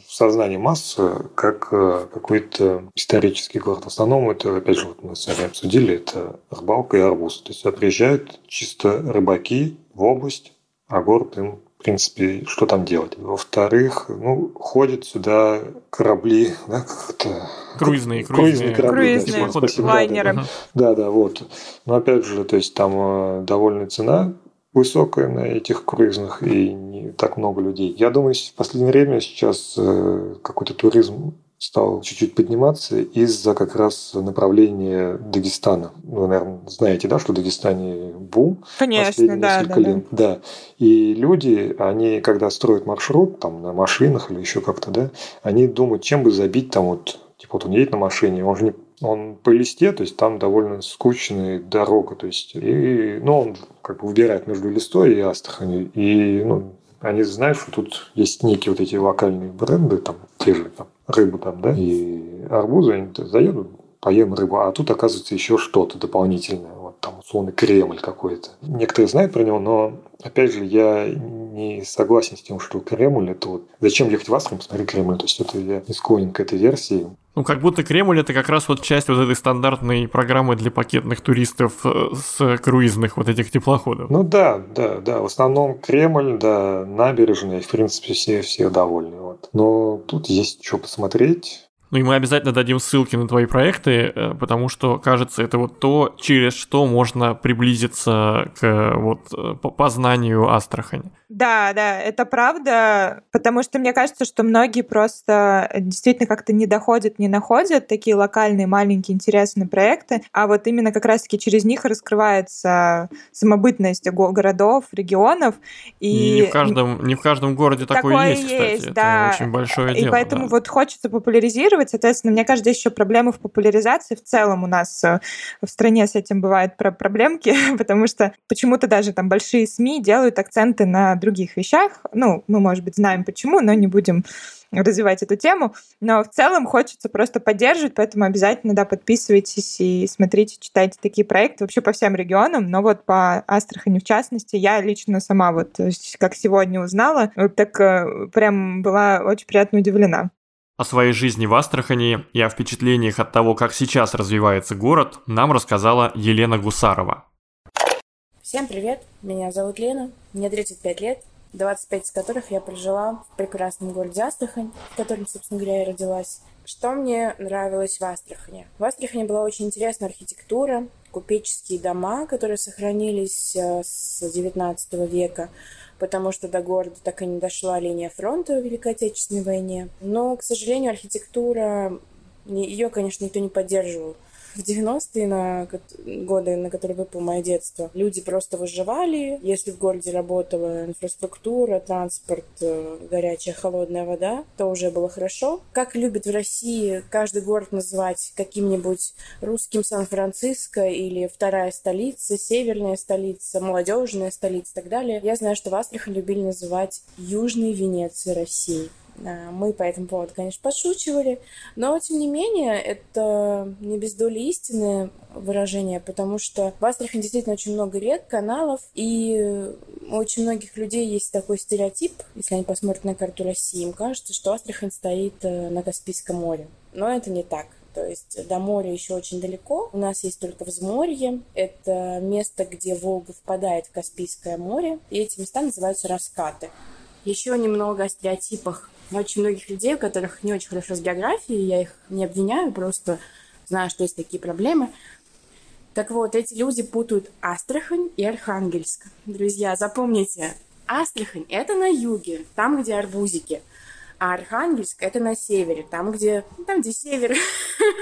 [SPEAKER 1] в сознании массы как э, какой-то исторический город. В основном это, опять же, вот мы с вами обсудили, это рыбалка и арбуз. То есть приезжают чисто рыбаки в область, а город им в принципе, что там делать. Во-вторых, ну, ходят сюда корабли, да, как это...
[SPEAKER 2] Круизные,
[SPEAKER 1] круизные, круизные корабли.
[SPEAKER 5] Круизные, да, спасибо, лайнеры.
[SPEAKER 1] Да, да, да, вот. Но опять же, то есть там э, довольно цена высокая на этих круизных и не так много людей. Я думаю, в последнее время сейчас э, какой-то туризм стал чуть-чуть подниматься из-за как раз направления Дагестана. Вы, наверное, знаете, да, что в Дагестане бум.
[SPEAKER 5] Конечно, да,
[SPEAKER 1] да, лет. да. да. И люди, они, когда строят маршрут там на машинах или еще как-то, да, они думают, чем бы забить там вот, типа вот он едет на машине, он же не он по листе, то есть там довольно скучная дорога, то есть, и, ну, он как бы выбирает между листой и Астрахани, и, ну, они знают, что тут есть некие вот эти локальные бренды, там, те же там, рыбу там, да, и арбузы, они заедут, поем рыбу, а тут оказывается еще что-то дополнительное, вот там условно Кремль какой-то. Некоторые знают про него, но опять же я не согласен с тем, что Кремль это вот зачем ехать в Астрахань, посмотри Кремль, то есть это я не склонен к этой версии.
[SPEAKER 2] Ну, как будто Кремль это как раз вот часть вот этой стандартной программы для пакетных туристов э, с круизных вот этих теплоходов.
[SPEAKER 1] Ну да, да, да. В основном Кремль, да, набережная, в принципе, все, все довольны. Вот. Но тут есть что посмотреть.
[SPEAKER 2] Ну и мы обязательно дадим ссылки на твои проекты, э, потому что, кажется, это вот то, через что можно приблизиться к вот э, познанию Астрахани.
[SPEAKER 5] Да, да, это правда, потому что мне кажется, что многие просто действительно как-то не доходят, не находят такие локальные, маленькие, интересные проекты, а вот именно как раз-таки через них раскрывается самобытность городов, регионов.
[SPEAKER 2] И не в каждом, не в каждом городе такое, такое есть, кстати.
[SPEAKER 5] Есть, да.
[SPEAKER 2] Это очень большое
[SPEAKER 5] и
[SPEAKER 2] дело.
[SPEAKER 5] И поэтому
[SPEAKER 2] да.
[SPEAKER 5] вот хочется популяризировать популяризировать. Соответственно, мне кажется, еще проблемы в популяризации. В целом у нас э, в стране с этим бывают проблемки, потому что почему-то даже там большие СМИ делают акценты на других вещах. Ну, мы, может быть, знаем почему, но не будем развивать эту тему. Но в целом хочется просто поддерживать, поэтому обязательно, да, подписывайтесь и смотрите, читайте такие проекты вообще по всем регионам. Но вот по Астрахани в частности, я лично сама вот как сегодня узнала, так э, прям была очень приятно удивлена.
[SPEAKER 2] О своей жизни в Астрахани и о впечатлениях от того, как сейчас развивается город, нам рассказала Елена Гусарова.
[SPEAKER 6] Всем привет, меня зовут Лена, мне 35 лет, 25 из которых я прожила в прекрасном городе Астрахань, в котором, собственно говоря, я родилась. Что мне нравилось в Астрахани? В Астрахани была очень интересная архитектура, купеческие дома, которые сохранились э, с XIX века, потому что до города так и не дошла линия фронта в Великой Отечественной войне. Но, к сожалению, архитектура, ее, конечно, никто не поддерживал в 90-е на годы, на которые выпало мое детство, люди просто выживали. Если в городе работала инфраструктура, транспорт, э, горячая, холодная вода, то уже было хорошо. Как любят в России каждый город называть каким-нибудь русским Сан-Франциско или вторая столица, северная столица, молодежная столица и так далее. Я знаю, что в Астрахань любили называть Южной Венецией России. А, мы по этому поводу, конечно, подшучивали, но, тем не менее, это не без доли истины выражение, потому что в Астрахани действительно очень много рек, каналов, и у очень многих людей есть такой стереотип, если они посмотрят на карту России, им кажется, что Астрахань стоит э, на Каспийском море. Но это не так. То есть до моря еще очень далеко. У нас есть только взморье. Это место, где Волга впадает в Каспийское море. И эти места называются раскаты. Еще немного о стереотипах очень многих людей, у которых не очень хорошо с географией, я их не обвиняю, просто знаю, что есть такие проблемы. Так вот, эти люди путают Астрахань и Архангельск. Друзья, запомните, Астрахань — это на юге, там, где арбузики. А Архангельск — это на севере, там, где... Там, где север.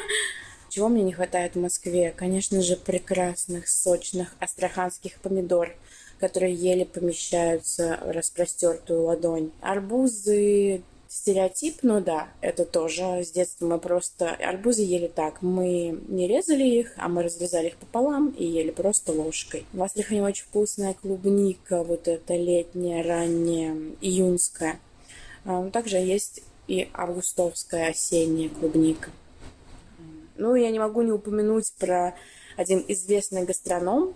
[SPEAKER 6] Чего мне не хватает в Москве? Конечно же, прекрасных, сочных астраханских помидор — которые еле помещаются в распростертую ладонь. Арбузы Стереотип, ну да, это тоже. С детства мы просто арбузы ели так. Мы не резали их, а мы разрезали их пополам и ели просто ложкой. В Астрахани очень вкусная клубника, вот эта летняя, ранняя, июньская. А, также есть и августовская осенняя клубника. Ну, я не могу не упомянуть про один известный гастроном,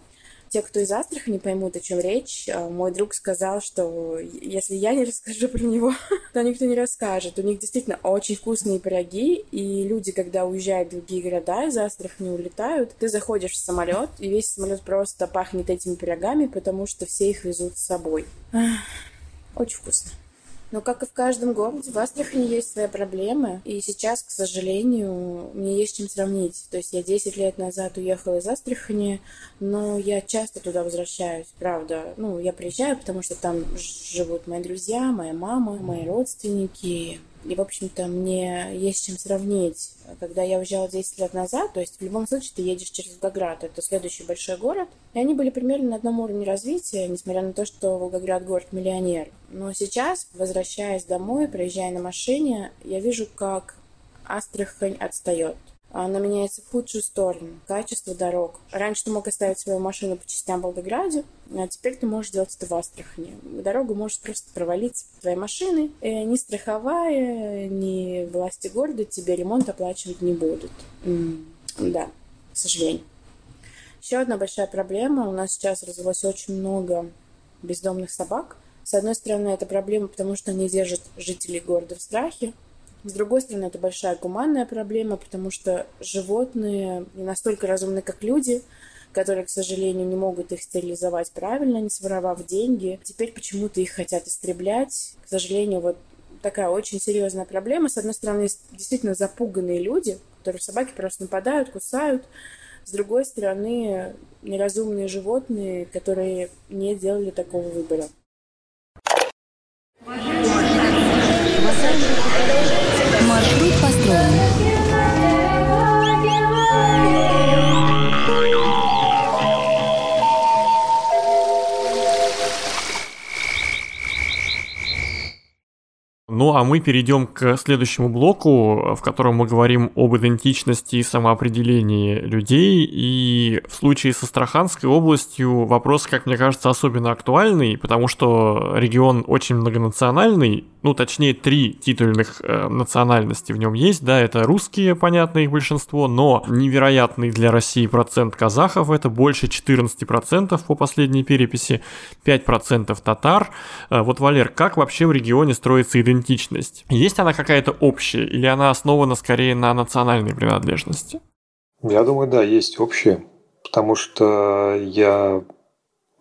[SPEAKER 6] те, кто из Астрахани поймут, о чем речь. А, мой друг сказал, что если я не расскажу про него, то никто не расскажет. У них действительно очень вкусные пироги, и люди, когда уезжают в другие города из Астрахани, улетают, ты заходишь в самолет, и весь самолет просто пахнет этими пирогами, потому что все их везут с собой. Очень вкусно. Но, как и в каждом городе, в Астрахани есть свои проблемы. И сейчас, к сожалению, мне есть чем сравнить. То есть я 10 лет назад уехала из Астрахани, но я часто туда возвращаюсь, правда. Ну, я приезжаю, потому что там живут мои друзья, моя мама, мои родственники. И, в общем-то, мне есть чем сравнить. Когда я уезжала 10 лет назад, то есть в любом случае ты едешь через Волгоград, это следующий большой город, и они были примерно на одном уровне развития, несмотря на то, что Волгоград город-миллионер. Но сейчас, возвращаясь домой, проезжая на машине, я вижу, как Астрахань отстает она меняется в худшую сторону. Качество дорог. Раньше ты мог оставить свою машину по частям в Волгограде, а теперь ты можешь делать это в Астрахани. Дорога может просто провалиться по твоей машины. И ни страховая, ни власти города тебе ремонт оплачивать не будут. да, к сожалению. Еще одна большая проблема. У нас сейчас развелось очень много бездомных собак. С одной стороны, это проблема, потому что они держат жителей города в страхе. С другой стороны, это большая гуманная проблема, потому что животные не настолько разумны, как люди, которые, к сожалению, не могут их стерилизовать правильно, не своровав деньги. Теперь почему-то их хотят истреблять. К сожалению, вот такая очень серьезная проблема. С одной стороны, действительно запуганные люди, которые собаки просто нападают, кусают. С другой стороны, неразумные животные, которые не делали такого выбора.
[SPEAKER 7] Маршрут построен.
[SPEAKER 2] Ну а мы перейдем к следующему блоку, в котором мы говорим об идентичности и самоопределении людей. И в случае с Астраханской областью вопрос, как мне кажется, особенно актуальный, потому что регион очень многонациональный, ну, точнее, три титульных э, национальности в нем есть, да, это русские, понятно, их большинство, но невероятный для России процент казахов, это больше 14% по последней переписи, 5% татар. Э, вот, Валер, как вообще в регионе строится идентичность? Есть она какая-то общая или она основана скорее на национальной принадлежности?
[SPEAKER 1] Я думаю, да, есть общая, потому что я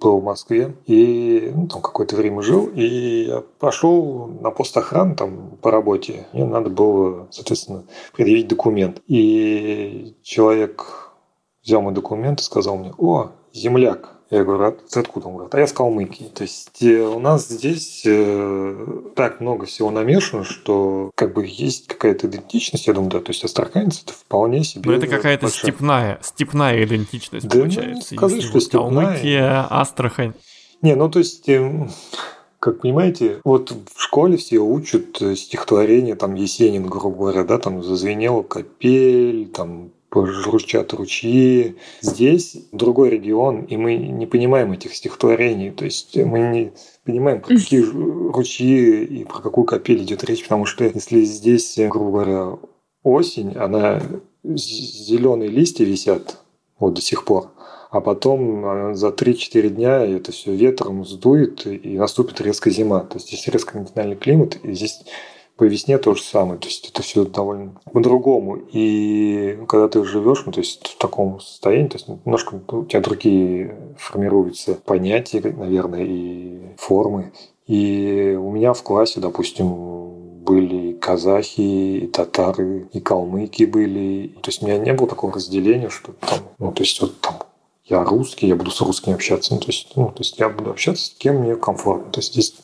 [SPEAKER 1] был в Москве и ну, там какое-то время жил, и я пошел на пост охраны там по работе. Мне надо было, соответственно, предъявить документ. И человек взял мой документ и сказал мне, о, земляк. Я говорю, а ты откуда? Он говорит, а я с Калмыкии. То есть э, у нас здесь э, так много всего намешано, что как бы есть какая-то идентичность, я думаю, да, то есть астраханец это вполне себе...
[SPEAKER 2] Но это какая-то большая... степная, степная идентичность да, получается. Ну, сказать, что степная... Калмыкия, Астрахань.
[SPEAKER 1] Не, ну то есть... Э, как понимаете, вот в школе все учат стихотворение, там Есенин, грубо говоря, да, там зазвенела капель, там журчат ручьи. Здесь другой регион, и мы не понимаем этих стихотворений. То есть мы не понимаем, про какие ручьи и про какую капель идет речь, потому что если здесь, грубо говоря, осень, она зеленые листья висят вот до сих пор, а потом а, за 3-4 дня это все ветром сдует, и наступит резкая зима. То есть здесь резко континентальный климат, и здесь по весне то же самое. То есть это все довольно по-другому. И когда ты живешь, ну, то есть в таком состоянии, то есть немножко у тебя другие формируются понятия, наверное, и формы. И у меня в классе, допустим, были и казахи, и татары, и калмыки были. То есть у меня не было такого разделения, что там, ну, то есть вот там я русский, я буду с русскими общаться. Ну, то есть, ну, то есть я буду общаться с кем мне комфортно. То есть здесь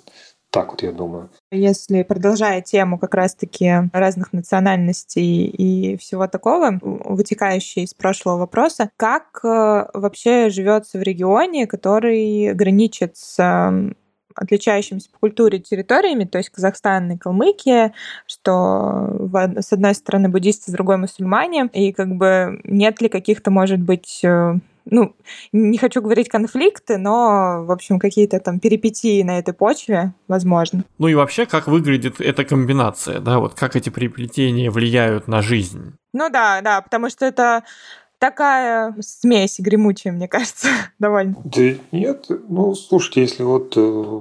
[SPEAKER 1] так вот я думаю.
[SPEAKER 5] Если продолжая тему как раз-таки разных национальностей и всего такого, вытекающей из прошлого вопроса, как э, вообще живется в регионе, который граничит с отличающимися по культуре территориями, то есть Казахстан и Калмыкия, что с одной стороны буддисты, с другой мусульмане, и как бы нет ли каких-то, может быть, э, ну, не хочу говорить конфликты, но, в общем, какие-то там перипетии на этой почве, возможно.
[SPEAKER 2] Ну и вообще, как выглядит эта комбинация, да, вот как эти переплетения влияют на жизнь?
[SPEAKER 5] Ну да, да, потому что это такая смесь гремучая, мне кажется, довольно.
[SPEAKER 1] Да нет, ну, слушайте, если вот э,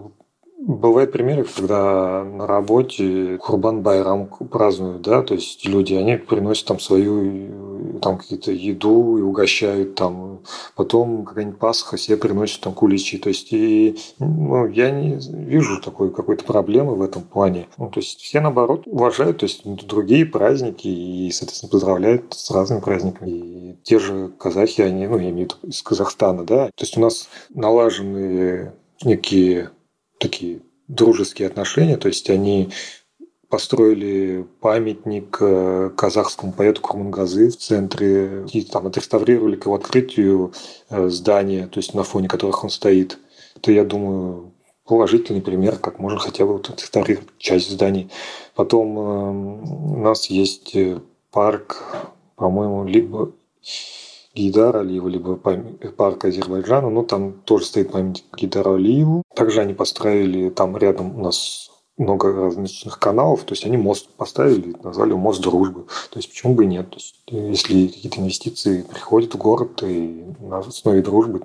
[SPEAKER 1] Бывают примеры, когда на работе Курбан Байрам празднуют, да, то есть люди, они приносят там свою там какие-то еду и угощают там, потом какая-нибудь Пасха себе приносят там куличи, то есть и, ну, я не вижу такой какой-то проблемы в этом плане. Ну, то есть все наоборот уважают, то есть другие праздники и, соответственно, поздравляют с разными праздниками. И те же казахи, они, ну, я имею в виду из Казахстана, да, то есть у нас налаженные некие такие дружеские отношения, то есть они построили памятник э, казахскому поэту Курмангазы в центре, и там отреставрировали к его открытию э, здания, то есть на фоне которых он стоит. Это, я думаю, положительный пример, как можно хотя бы вот отреставрировать часть зданий. Потом э, у нас есть парк, по-моему, либо Гейдара Алиева, либо парк Азербайджана, но там тоже стоит памятник Гейдару Алиеву. Также они построили там рядом у нас много различных каналов, то есть они мост поставили, назвали мост дружбы. То есть почему бы и нет? То есть, если какие-то инвестиции приходят в город и на основе дружбы,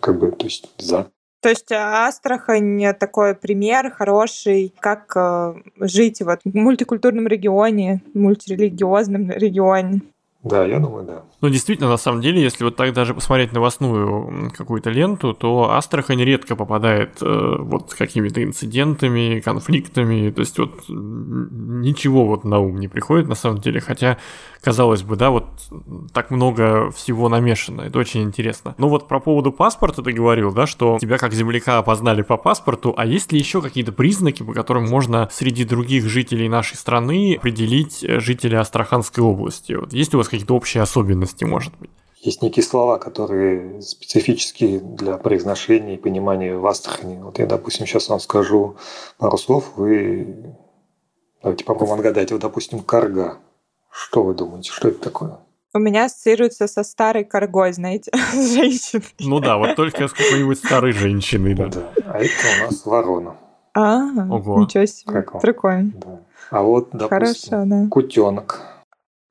[SPEAKER 1] как бы, то есть за.
[SPEAKER 5] То есть Астрахань такой пример хороший, как э, жить вот в мультикультурном регионе, мультирелигиозном регионе.
[SPEAKER 1] Да, я думаю, да.
[SPEAKER 2] Ну, действительно, на самом деле, если вот так даже посмотреть новостную какую-то ленту, то Астрахань редко попадает э, вот какими-то инцидентами, конфликтами, то есть вот ничего вот на ум не приходит на самом деле, хотя, казалось бы, да, вот так много всего намешано, это очень интересно. Ну вот про поводу паспорта ты говорил, да, что тебя как земляка опознали по паспорту, а есть ли еще какие-то признаки, по которым можно среди других жителей нашей страны определить жителя Астраханской области? Вот есть у вас какие-то общие особенности, может быть?
[SPEAKER 1] Есть некие слова, которые специфические для произношения и понимания в Астрахани. Вот я, допустим, сейчас вам скажу пару слов, вы Давайте попробуем отгадать. Вот, допустим, карга. Что вы думаете, что это такое?
[SPEAKER 5] У меня ассоциируется со старой коргой, знаете, с женщиной.
[SPEAKER 2] Ну да, вот только с какой-нибудь старой женщиной, да.
[SPEAKER 1] Да. А это у нас ворона.
[SPEAKER 5] А,
[SPEAKER 2] Ого.
[SPEAKER 5] ничего себе.
[SPEAKER 1] Как вам?
[SPEAKER 5] Прикольно.
[SPEAKER 1] Да. А вот, допустим,
[SPEAKER 5] Хорошо, да.
[SPEAKER 1] кутенок.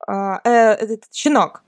[SPEAKER 5] А, э, этот щенок.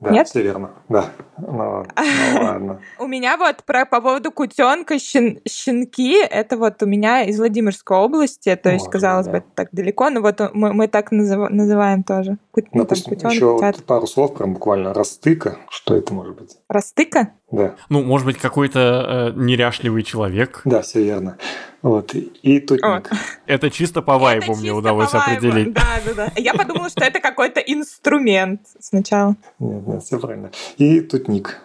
[SPEAKER 1] Да,
[SPEAKER 5] Нет?
[SPEAKER 1] все верно. Да. Ну, ну ладно.
[SPEAKER 5] У меня вот про по поводу кутенка щен- щенки, это вот у меня из Владимирской области, то есть,
[SPEAKER 1] Можно,
[SPEAKER 5] казалось
[SPEAKER 1] да.
[SPEAKER 5] бы, это так далеко, но вот мы, мы так называ- называем тоже. Ку- ну, там
[SPEAKER 1] Допустим, еще вот пару слов, прям буквально растыка. Что это может быть?
[SPEAKER 5] Растыка?
[SPEAKER 1] Да,
[SPEAKER 2] Ну, может быть, какой-то э, неряшливый человек.
[SPEAKER 1] да, все верно. Вот. И, и тутник.
[SPEAKER 2] Это чисто по вайбу
[SPEAKER 5] Это
[SPEAKER 2] мне удалось
[SPEAKER 5] по вайбу.
[SPEAKER 2] определить.
[SPEAKER 5] Да, да, да. Я подумала, что это какой-то инструмент сначала.
[SPEAKER 1] Нет, нет, все правильно. И тутник.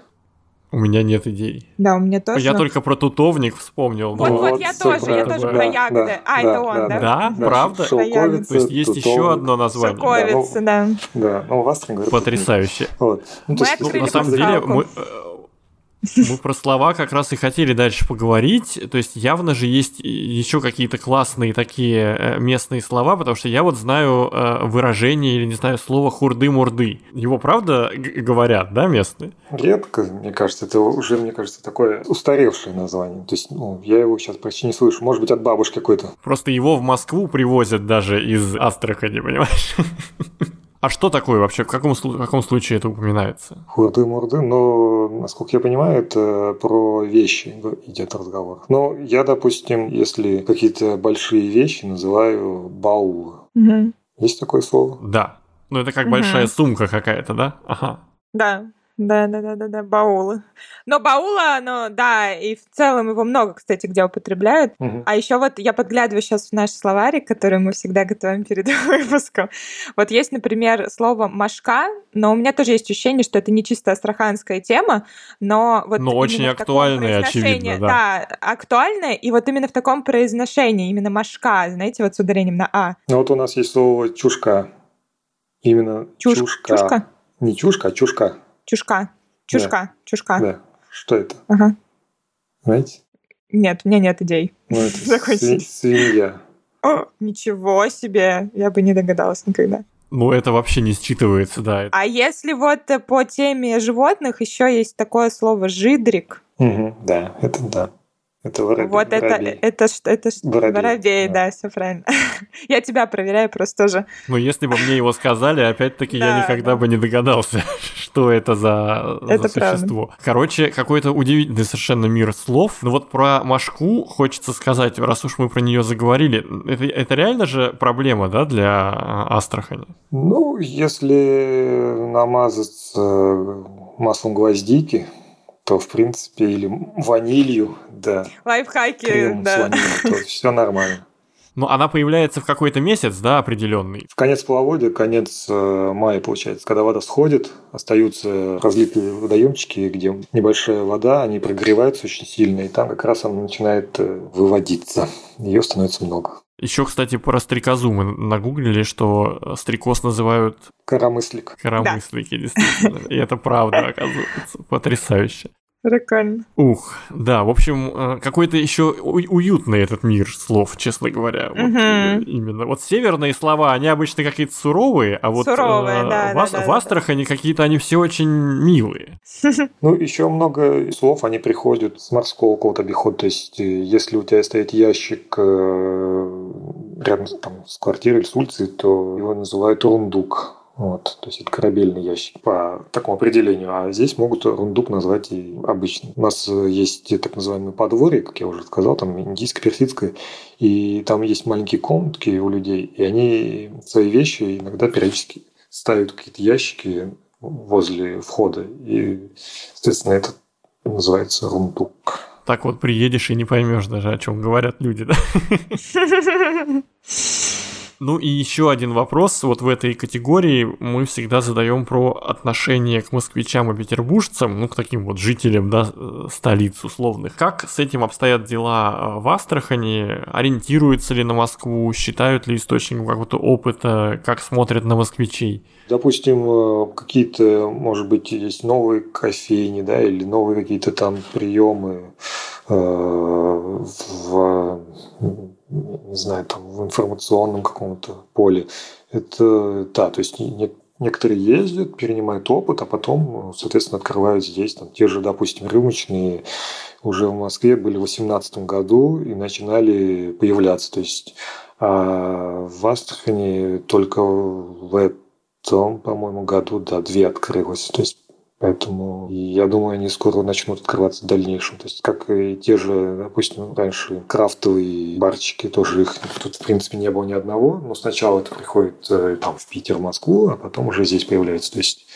[SPEAKER 2] У меня нет идей.
[SPEAKER 5] Да, у меня тоже.
[SPEAKER 2] Я
[SPEAKER 5] но-
[SPEAKER 2] только про тутовник вспомнил.
[SPEAKER 5] Вот, вот,
[SPEAKER 1] Вот,
[SPEAKER 5] я тоже, я
[SPEAKER 1] правильно.
[SPEAKER 5] тоже
[SPEAKER 2] Да,
[SPEAKER 5] про ягоды.
[SPEAKER 1] да,
[SPEAKER 5] а,
[SPEAKER 1] да,
[SPEAKER 5] это он, да?
[SPEAKER 2] Да,
[SPEAKER 1] Да,
[SPEAKER 2] правда?
[SPEAKER 1] шелковица,
[SPEAKER 2] То есть есть еще одно название.
[SPEAKER 5] Шелковица, да.
[SPEAKER 1] Да, ну у вас там говорят
[SPEAKER 2] Потрясающе.
[SPEAKER 1] Вот. Ну, то
[SPEAKER 5] Мы
[SPEAKER 1] есть,
[SPEAKER 2] Ну, на самом деле, мы, э, мы про слова как раз и хотели дальше поговорить. То есть явно же есть еще какие-то классные такие э, местные слова, потому что я вот знаю э, выражение или, не знаю, слово хурды-мурды. Его правда говорят, да, местные?
[SPEAKER 1] Редко, мне кажется, это уже, мне кажется, такое устаревшее название. То есть, ну, я его сейчас почти не слышу. Может быть, от бабушки какой-то.
[SPEAKER 2] Просто его в Москву привозят даже из Астрахани, понимаешь? А что такое вообще? В каком, в каком случае это упоминается?
[SPEAKER 1] Хурды-мурды, но, насколько я понимаю, это про вещи идет разговор. Но я, допустим, если какие-то большие вещи называю баулы.
[SPEAKER 5] Мгм.
[SPEAKER 1] Есть такое слово?
[SPEAKER 2] Да. Ну, это как
[SPEAKER 5] Мгм.
[SPEAKER 2] большая сумка какая-то, да? Ага.
[SPEAKER 5] Да, да, да, да, да, да, баулы. Но баула, оно, да, и в целом его много, кстати, где употребляют.
[SPEAKER 1] Мгм.
[SPEAKER 5] А еще вот я подглядываю сейчас в наш словарик, который мы всегда готовим перед выпуском. Вот есть, например, слово «машка», но у меня тоже есть ощущение, что это не чисто астраханская тема, но вот
[SPEAKER 2] Но очень актуальная, очевидно, да.
[SPEAKER 5] Да, актуальная, и вот именно в таком произношении, именно «машка», знаете, вот с ударением на «а».
[SPEAKER 1] Ну, вот у нас есть слово чушка. Именно
[SPEAKER 5] Чуш-
[SPEAKER 1] чушка.
[SPEAKER 5] чушка?
[SPEAKER 1] Не чушка, а чушка.
[SPEAKER 5] Чушка, чушка, чушка.
[SPEAKER 1] Да. Что это?
[SPEAKER 5] Ага.
[SPEAKER 1] Знаете?
[SPEAKER 5] Нет, у меня нет идей.
[SPEAKER 1] Ну, это свинья.
[SPEAKER 5] О, ничего себе, я бы не догадалась никогда.
[SPEAKER 2] Ну, это вообще не считывается, да.
[SPEAKER 5] А если вот э, по теме животных еще есть такое слово жидрик,
[SPEAKER 1] Мгм, Да, это да. Это воробей.
[SPEAKER 5] вот это
[SPEAKER 1] воробей.
[SPEAKER 5] это это ш-
[SPEAKER 1] Воробей,
[SPEAKER 5] воробей,
[SPEAKER 1] да.
[SPEAKER 5] да, все правильно. Я тебя проверяю просто тоже.
[SPEAKER 2] Но если бы мне его сказали, опять-таки я
[SPEAKER 5] Да,
[SPEAKER 2] никогда
[SPEAKER 5] да.
[SPEAKER 2] бы не догадался, что это за, за
[SPEAKER 5] Это правда.
[SPEAKER 2] существо. Короче, какой-то удивительный совершенно мир слов. Но вот про Машку хочется сказать, раз уж мы про нее заговорили, это, это реально же проблема, да, для а, Астрахани?
[SPEAKER 1] Ну, если намазаться маслом гвоздики, то, в принципе, или ванилью, да,
[SPEAKER 5] Лайфхаки,
[SPEAKER 1] кремом с
[SPEAKER 5] да.
[SPEAKER 1] ванилью, то все нормально.
[SPEAKER 2] Но она появляется в какой-то месяц, да, определенный.
[SPEAKER 1] В конец половодья, конец э, мая, получается, когда вода сходит, остаются разлитые водоемчики, где небольшая вода, они прогреваются очень сильно, и там как раз она начинает э, выводиться. Ее становится много.
[SPEAKER 2] Еще, кстати, про стрекозу мы нагуглили, что э, стрекоз называют
[SPEAKER 1] Коромыслик.
[SPEAKER 2] коромыслики, действительно. И это правда, оказывается. Потрясающе.
[SPEAKER 5] Прикольно.
[SPEAKER 2] Ух, да, в общем, э, какой-то еще уютный этот мир слов, честно говоря. Вот,
[SPEAKER 5] Мгм.
[SPEAKER 2] э, именно. Вот северные слова, они обычно какие-то суровые, а вот
[SPEAKER 5] Суровые,
[SPEAKER 2] э,
[SPEAKER 5] да,
[SPEAKER 2] в,
[SPEAKER 5] да,
[SPEAKER 2] Ас-
[SPEAKER 5] да,
[SPEAKER 2] в
[SPEAKER 5] да.
[SPEAKER 2] Астрахани какие-то они все очень милые.
[SPEAKER 1] Ну, еще много слов, они приходят с морского какого-то обихода. То есть, э, если у тебя стоит ящик рядом с- там, с квартирой или с улицей, то его называют рундук. Вот, то есть это корабельный ящик по такому определению. А здесь могут рундук назвать и обычно. У нас есть так называемые подворья, как я уже сказал, там индийское, персидское. И там есть маленькие комнатки у людей, и они свои вещи иногда периодически ставят какие-то ящики возле входа. И, соответственно, это называется рундук.
[SPEAKER 2] Так вот приедешь и не поймешь даже, о чем говорят люди, да? Ну и еще один вопрос. Вот в этой категории мы всегда задаем про отношение к москвичам и петербуржцам, ну, к таким вот жителям, да, э, столиц условных. Как с этим обстоят дела э, в Астрахани? Ориентируются ли на Москву? Считают ли источником какого-то опыта? Как смотрят на москвичей?
[SPEAKER 1] Допустим, э, какие-то, может быть, есть новые кофейни, да, или новые какие-то там приемы в не знаю, там, в информационном каком-то поле. Это, да, то есть нет Некоторые ездят, перенимают опыт, а потом, соответственно, открывают здесь там, те же, допустим, рюмочные уже в Москве были в 2018 году и начинали появляться. То есть а в Астрахани только в этом, по-моему, году, да, две открылось. То есть Поэтому я думаю, они скоро начнут открываться в дальнейшем. То есть, как и те же, допустим, раньше крафтовые барчики, тоже их тут, в принципе, не было ни одного. Но сначала это приходит э, там, в Питер, Москву, а потом уже здесь появляется. То есть,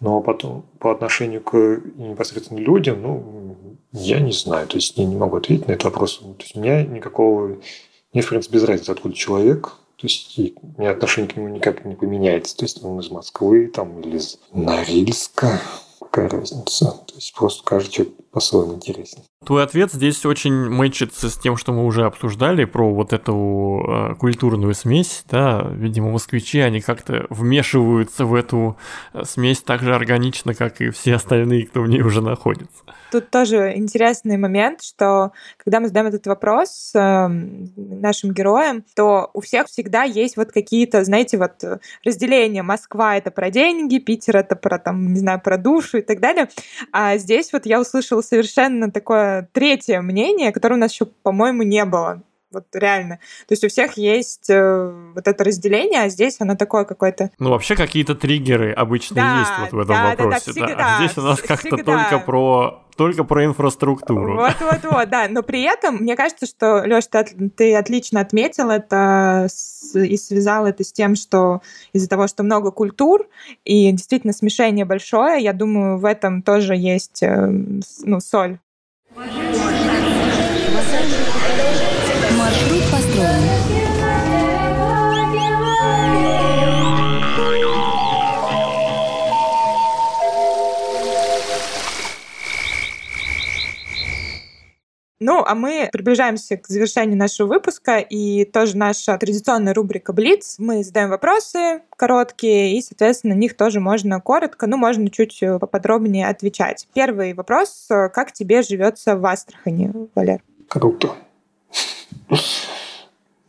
[SPEAKER 1] но потом по отношению к непосредственно людям, ну, я не знаю. То есть, я не могу ответить на этот вопрос. То есть, у меня никакого... Мне, в принципе, без разницы, откуда человек. То есть и отношение к нему никак не поменяется. То есть он из Москвы там, или из Норильска. Какая разница? То есть просто каждый человек по-своему интересен.
[SPEAKER 2] Твой ответ здесь очень мэчится с тем, что мы уже обсуждали про вот эту э, культурную смесь, да, видимо, москвичи, они как-то вмешиваются в эту э, смесь так же органично, как и все остальные, кто в ней уже находится.
[SPEAKER 5] Тут тоже интересный момент, что когда мы задаем этот вопрос э, нашим героям, то у всех всегда есть вот какие-то, знаете, вот разделения. Москва — это про деньги, Питер — это про, там, не знаю, про душу и так далее. А здесь вот я услышала совершенно такое третье мнение, которое у нас еще, по-моему, не было. Вот реально. То есть у всех есть э, вот это разделение, а здесь оно такое какое-то...
[SPEAKER 2] Ну, вообще какие-то триггеры обычно да, есть вот в этом
[SPEAKER 5] да,
[SPEAKER 2] вопросе.
[SPEAKER 5] Да, да, всегда,
[SPEAKER 2] да. А здесь у нас как-то только про только про инфраструктуру.
[SPEAKER 5] Вот, вот, вот, да. Но при этом, мне кажется, что, Лёш, ты, ты отлично отметил это с, и связал это с тем, что из-за того, что много культур и действительно смешение большое, я думаю, в этом тоже есть э, ну, соль. Ну, а мы приближаемся к завершению нашего выпуска, и тоже наша традиционная рубрика «Блиц». Мы задаем вопросы короткие, и, соответственно, на них тоже можно коротко, ну, можно чуть поподробнее отвечать. Первый вопрос. Как тебе живется в Астрахани, Валер?
[SPEAKER 1] Круто.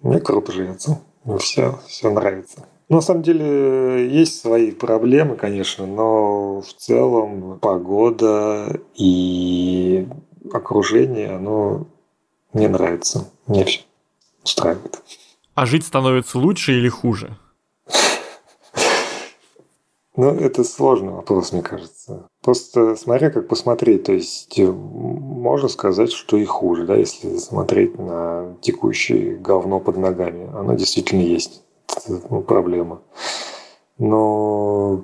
[SPEAKER 1] Мне круто живется. Все, все нравится. На самом деле есть свои проблемы, конечно, но в целом погода и окружение, оно мне нравится. Мне все устраивает.
[SPEAKER 2] А жить становится лучше или хуже?
[SPEAKER 1] Ну, это сложный вопрос, мне кажется. Просто смотря как посмотреть. То есть можно сказать, что и хуже, да, если смотреть на текущее говно под ногами. Оно действительно есть. Это ну, проблема. Но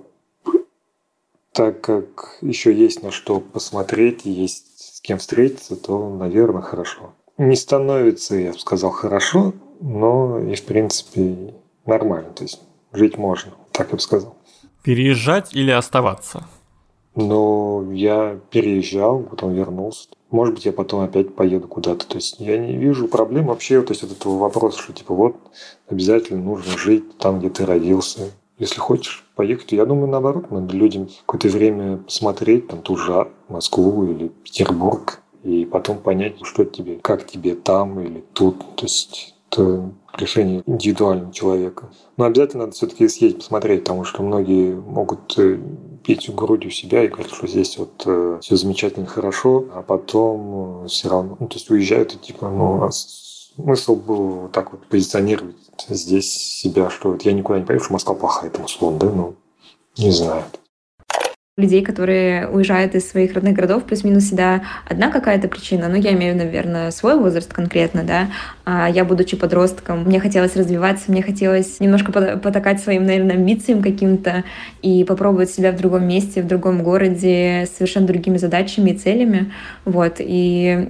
[SPEAKER 1] так как еще есть на что посмотреть, есть с кем встретиться, то, наверное, хорошо. Не становится, я бы сказал, хорошо, но и, в принципе, нормально. То есть жить можно, так я бы сказал.
[SPEAKER 2] Переезжать или оставаться?
[SPEAKER 1] Но я переезжал, потом вернулся. Может быть, я потом опять поеду куда-то. То есть я не вижу проблем вообще то есть от этого вопроса, что типа вот обязательно нужно жить там, где ты родился. Если хочешь поехать, я думаю, наоборот, надо людям какое-то время посмотреть, там, ту же Москву или Петербург, и потом понять, что тебе, как тебе там или тут. То есть это решение индивидуального человека. Но обязательно надо все-таки съездить посмотреть, потому что многие могут э, пить грудью себя и говорить, что здесь вот э, все замечательно, хорошо, а потом э, все равно, ну, то есть уезжают и типа, ну, а смысл был так вот позиционировать здесь себя, что вот я никуда не поеду, что Москва плохая, там условно, да, ну, не знаю.
[SPEAKER 3] Людей, которые уезжают из своих родных городов, плюс-минус всегда одна какая-то причина. Ну, я имею, наверное, свой возраст конкретно, да. А я, будучи подростком, мне хотелось развиваться, мне хотелось немножко потакать своим, наверное, амбициям каким-то и попробовать себя в другом месте, в другом городе, с совершенно другими задачами и целями. Вот. И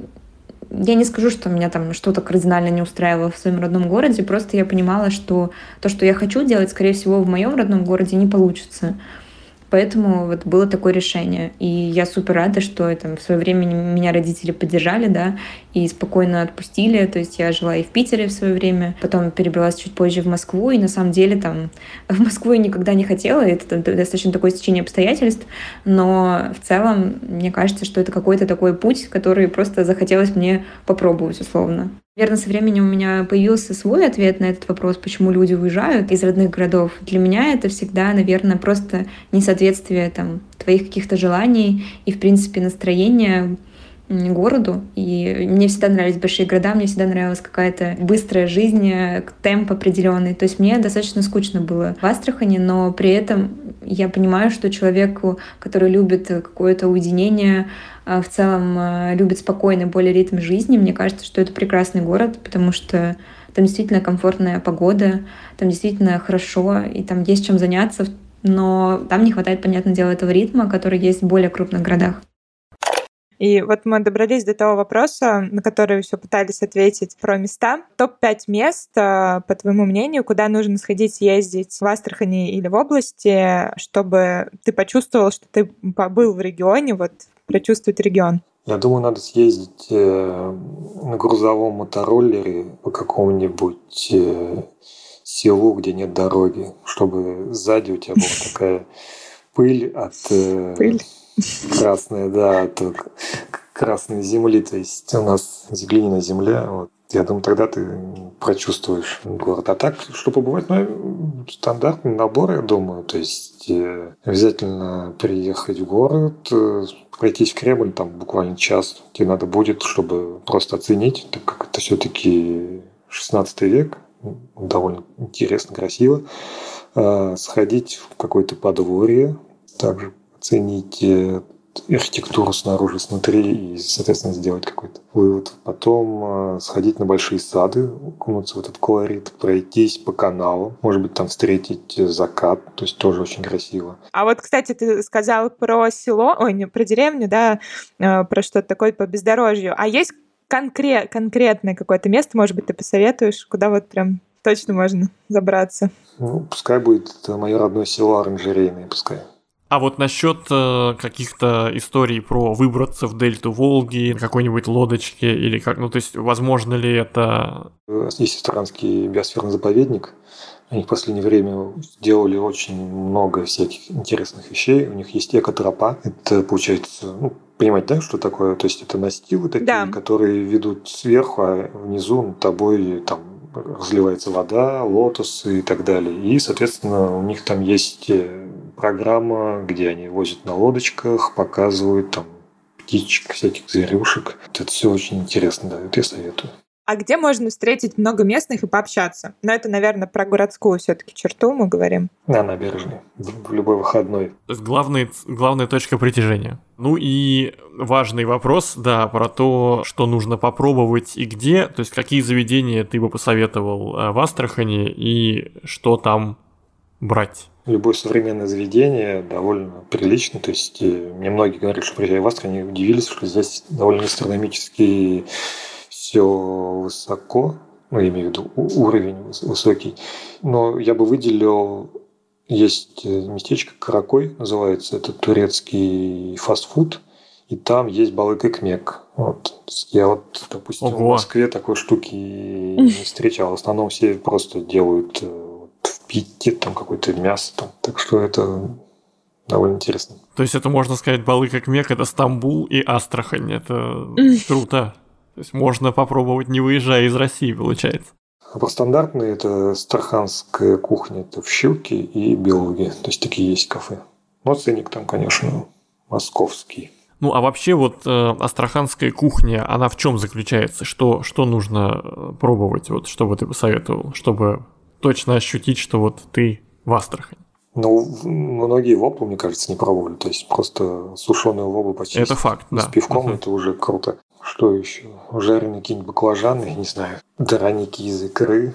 [SPEAKER 3] я не скажу, что меня там что-то кардинально не устраивало в своем родном городе, просто я понимала, что то, что я хочу делать, скорее всего, в моем родном городе не получится. Поэтому вот было такое решение. И я супер рада, что там, в свое время меня родители поддержали, да, и спокойно отпустили. То есть я жила и в Питере в свое время, потом перебралась чуть позже в Москву, и на самом деле там в Москву я никогда не хотела, это достаточно такое стечение обстоятельств, но в целом мне кажется, что это какой-то такой путь, который просто захотелось мне попробовать условно. Наверное, со временем у меня появился свой ответ на этот вопрос, почему люди уезжают из родных городов. Для меня это всегда, наверное, просто несоответствие там, твоих каких-то желаний и, в принципе, настроения городу. И мне всегда нравились большие города, мне всегда нравилась какая-то быстрая жизнь, э, темп определенный. То есть мне достаточно скучно было в Астрахани, но при этом я понимаю, что человеку, который любит какое-то уединение, в целом э, любит спокойный более ритм жизни, мне кажется, что это прекрасный город, потому что там действительно комфортная погода, там действительно хорошо, и там есть чем заняться, но там не хватает, понятное дело, этого ритма, который есть в более крупных городах.
[SPEAKER 5] И вот мы добрались до того вопроса, на который все пытались ответить про места. Топ-5 мест, э, по твоему мнению, куда нужно сходить, съездить в Астрахани или в области, чтобы ты почувствовал, что ты побыл в регионе, вот прочувствовать регион?
[SPEAKER 1] Я думаю, надо съездить э, на грузовом мотороллере по какому-нибудь э, селу, где нет дороги, чтобы сзади у тебя была такая пыль от
[SPEAKER 5] пыль.
[SPEAKER 1] Красная, да, от красной земли. То есть у нас глиняная земля. Вот. Я думаю, тогда ты прочувствуешь город. А так, что побывать, ну, стандартный набор, я думаю. То есть э, обязательно приехать в город, э, пройтись в Кремль, там буквально час тебе надо будет, чтобы просто оценить, так как это все-таки 16 век, довольно интересно, красиво. Э, сходить в какое-то подворье, также оценить э, архитектуру снаружи, снутри и, соответственно, сделать какой-то вывод. Потом э, сходить на большие сады, окунуться в этот колорит, пройтись по каналу, может быть, там встретить закат, то есть тоже очень красиво.
[SPEAKER 5] А вот, кстати, ты сказал про село, ой, не про деревню, да, э, про что-то такое по бездорожью. А есть конкрет, конкретное какое-то место, может быть, ты посоветуешь, куда вот прям точно можно забраться?
[SPEAKER 1] Ну, пускай будет мое родное село Оранжерейное, пускай.
[SPEAKER 2] А вот насчет э, каких-то историй про выбраться в дельту Волги, какой-нибудь лодочке или как, ну то есть возможно ли это?
[SPEAKER 1] Есть Странский биосферный заповедник. Они в последнее время сделали очень много всяких интересных вещей. У них есть экотропа. Это получается, ну, понимаете, да, что такое? То есть это настилы такие, да. которые ведут сверху, а внизу над тобой там разливается вода, лотосы и так далее. И, соответственно, у них там есть э, программа, где они возят на лодочках, показывают там птичек, всяких зверюшек. Это все очень интересно, да, это я советую.
[SPEAKER 5] А где можно встретить много местных и пообщаться? Но это, наверное, про городскую все-таки черту мы говорим.
[SPEAKER 1] На набережной, в любой выходной.
[SPEAKER 2] То есть главный, главная точка притяжения. Ну и важный вопрос, да, про то, что нужно попробовать и где, то есть какие заведения ты бы посоветовал э, в Астрахани и что там брать
[SPEAKER 1] любое современное заведение довольно прилично. То есть э, мне многие говорят, что приезжая в Астрахань, они удивились, что здесь довольно астрономически все высоко, ну, я имею в виду уровень высокий. Но я бы выделил, есть э, местечко Каракой, называется, это турецкий фастфуд, и там есть балык и кмек. Вот. Я вот, допустим, Ого. в Москве такой штуки не встречал. В основном все просто делают пить там какое-то мясо. Там. Так что это довольно интересно.
[SPEAKER 2] То есть это можно сказать, Балы как Мек, это Стамбул и Астрахань. Это круто. То есть можно попробовать, не выезжая из России, получается.
[SPEAKER 1] А по стандартной это астраханская кухня, это в Щуке и Белуге. То есть такие есть кафе. Но ценник там, конечно, московский.
[SPEAKER 2] Ну, а вообще вот э, астраханская кухня, она в чем заключается? Что, что нужно э, пробовать, вот, что бы ты посоветовал, чтобы точно ощутить, что вот ты в Астрахани?
[SPEAKER 1] Ну, многие воблы, мне кажется, не пробовали. То есть просто сушеную воблу почти.
[SPEAKER 2] Это факт,
[SPEAKER 1] да. С пивком uh-huh. это уже круто. Что еще? Жареные какие-нибудь баклажаны, не знаю, драники из икры,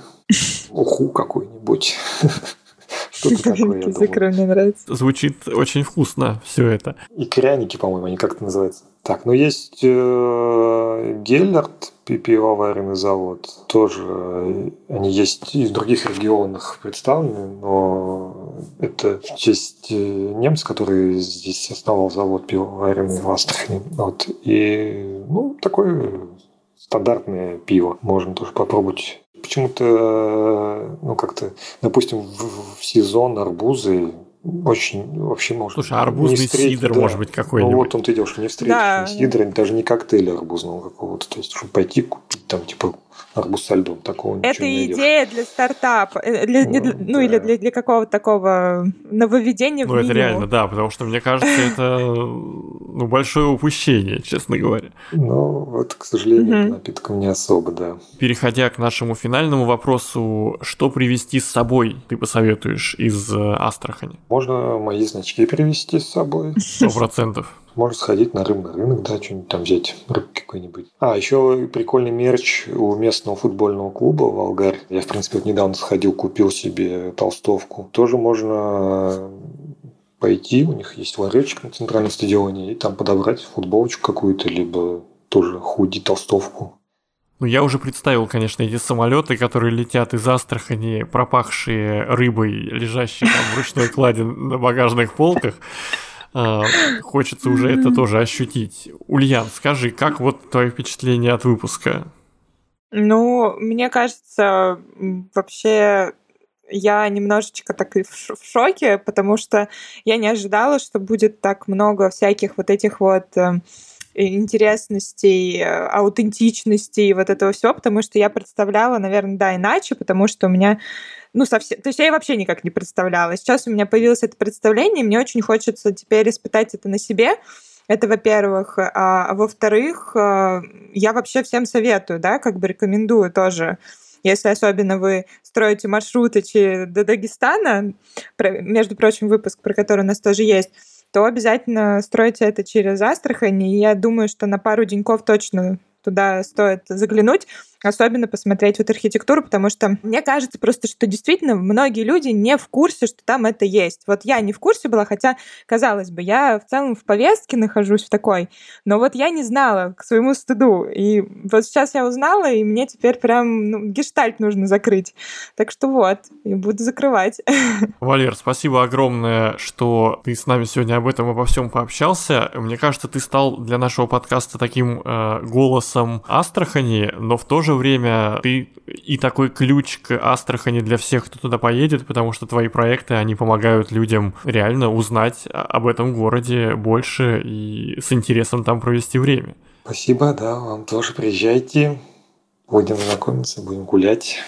[SPEAKER 1] уху какой-нибудь.
[SPEAKER 5] Что-то такое, я думаю. мне нравится.
[SPEAKER 2] Звучит очень вкусно все это.
[SPEAKER 1] И кряники, по-моему, они как-то называются. Так, ну есть э, Геллерт, пивоваренный завод. Тоже э, они есть и в других регионах представлены, но это в честь э, немца, который здесь основал завод пивоваренный в Астрахани. Вот. И ну, такое стандартное пиво можно тоже попробовать почему-то, ну, как-то, допустим, в, в сезон арбузы очень вообще может
[SPEAKER 2] Слушай, арбузный
[SPEAKER 1] не встретить,
[SPEAKER 2] сидр
[SPEAKER 1] да.
[SPEAKER 2] может быть какой-нибудь.
[SPEAKER 1] Ну вот он ты идешь, не встретишь
[SPEAKER 5] Да.
[SPEAKER 1] ни сидра, даже не коктейля арбузного какого-то. То есть, чтобы пойти купить там, типа, арбуз со льдом, такого ничего
[SPEAKER 5] Это идея для стартапа, э, для- для-
[SPEAKER 1] Ну,
[SPEAKER 5] ну или для, для какого-то такого нововведения в
[SPEAKER 2] Ну, это
[SPEAKER 5] меню.
[SPEAKER 2] реально, да, потому что мне кажется, это ну, большое упущение, честно говоря.
[SPEAKER 1] Но вот, к сожалению, к напиткам не особо, да.
[SPEAKER 2] Переходя к нашему финальному вопросу, что привезти с собой ты посоветуешь из э, Астрахани?
[SPEAKER 1] Можно мои значки привезти с собой.
[SPEAKER 2] Сто процентов.
[SPEAKER 1] Можно сходить на рыбный рынок, да, что-нибудь там взять, рыбки какой-нибудь. А, еще прикольный мерч у местного футбольного клуба Волгарь. Я, в принципе, вот недавно сходил, купил себе толстовку. Тоже можно пойти, у них есть ларечек на центральном стадионе, и там подобрать футболочку какую-то, либо тоже худи, толстовку.
[SPEAKER 2] Ну, я уже представил, конечно, эти самолеты, которые летят из Астрахани, пропахшие рыбой, лежащие там в ручной кладе на багажных полках. А, Хочется уже это тоже ощутить. Ульян, скажи, как вот твои впечатления от выпуска?
[SPEAKER 5] Ну, мне кажется, вообще я немножечко так и в шоке, потому что я не ожидала, что будет так много всяких вот этих вот э, интересностей, э, аутентичностей вот этого всего, потому что я представляла, наверное, да, иначе, потому что у меня ну, совсем... То есть я вообще никак не представляла. Сейчас у меня появилось это представление, и мне очень хочется теперь испытать это на себе. Это, во-первых. А, а во-вторых, а, я вообще всем советую, да, как бы рекомендую тоже если особенно вы строите маршруты до Дагестана, про- между прочим, выпуск, про который у нас тоже есть, то обязательно стройте это через Астрахань, и я думаю, что на пару деньков точно туда стоит заглянуть, особенно посмотреть вот архитектуру, потому что мне кажется просто, что действительно многие люди не в курсе, что там это есть. Вот я не в курсе была, хотя, казалось бы, я в целом в повестке нахожусь в такой, но вот я не знала к своему стыду. И вот сейчас я узнала, и мне теперь прям ну, гештальт нужно закрыть. Так что вот, и буду закрывать.
[SPEAKER 2] Валер, спасибо огромное, что ты с нами сегодня об этом обо всем пообщался. Мне кажется, ты стал для нашего подкаста таким э, голосом Астрахани, но в то же время ты и такой ключ к Астрахани для всех, кто туда поедет, потому что твои проекты, они помогают людям реально узнать об этом городе больше и с интересом там провести время.
[SPEAKER 1] Спасибо, да, вам тоже приезжайте. Будем знакомиться, будем гулять.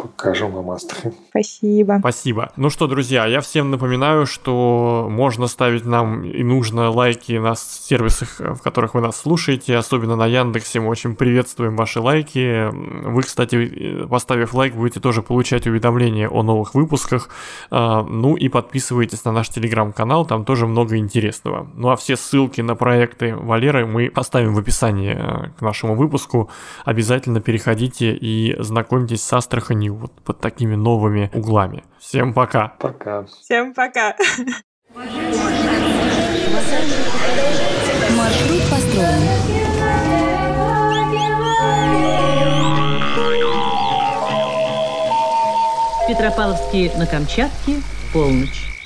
[SPEAKER 1] Покажем вам Астрахань.
[SPEAKER 5] Спасибо.
[SPEAKER 2] Спасибо. Ну что, друзья, я всем напоминаю, что можно ставить нам и нужно лайки на сервисах, в которых вы нас слушаете, особенно на Яндексе. Мы очень приветствуем ваши лайки. Вы, кстати, поставив лайк, будете тоже получать уведомления о новых выпусках. А, Ну и подписывайтесь на наш телеграм-канал, там тоже много интересного. Ну а все ссылки на проекты Валеры мы оставим в описании э, к нашему выпуску. Обязательно переходите и знакомьтесь с Астраханью вот под такими новыми углами. Всем пока!
[SPEAKER 1] Пока.
[SPEAKER 5] Всем пока.
[SPEAKER 7] Маршрут построен.
[SPEAKER 4] Петропавловске на Камчатке, полночь.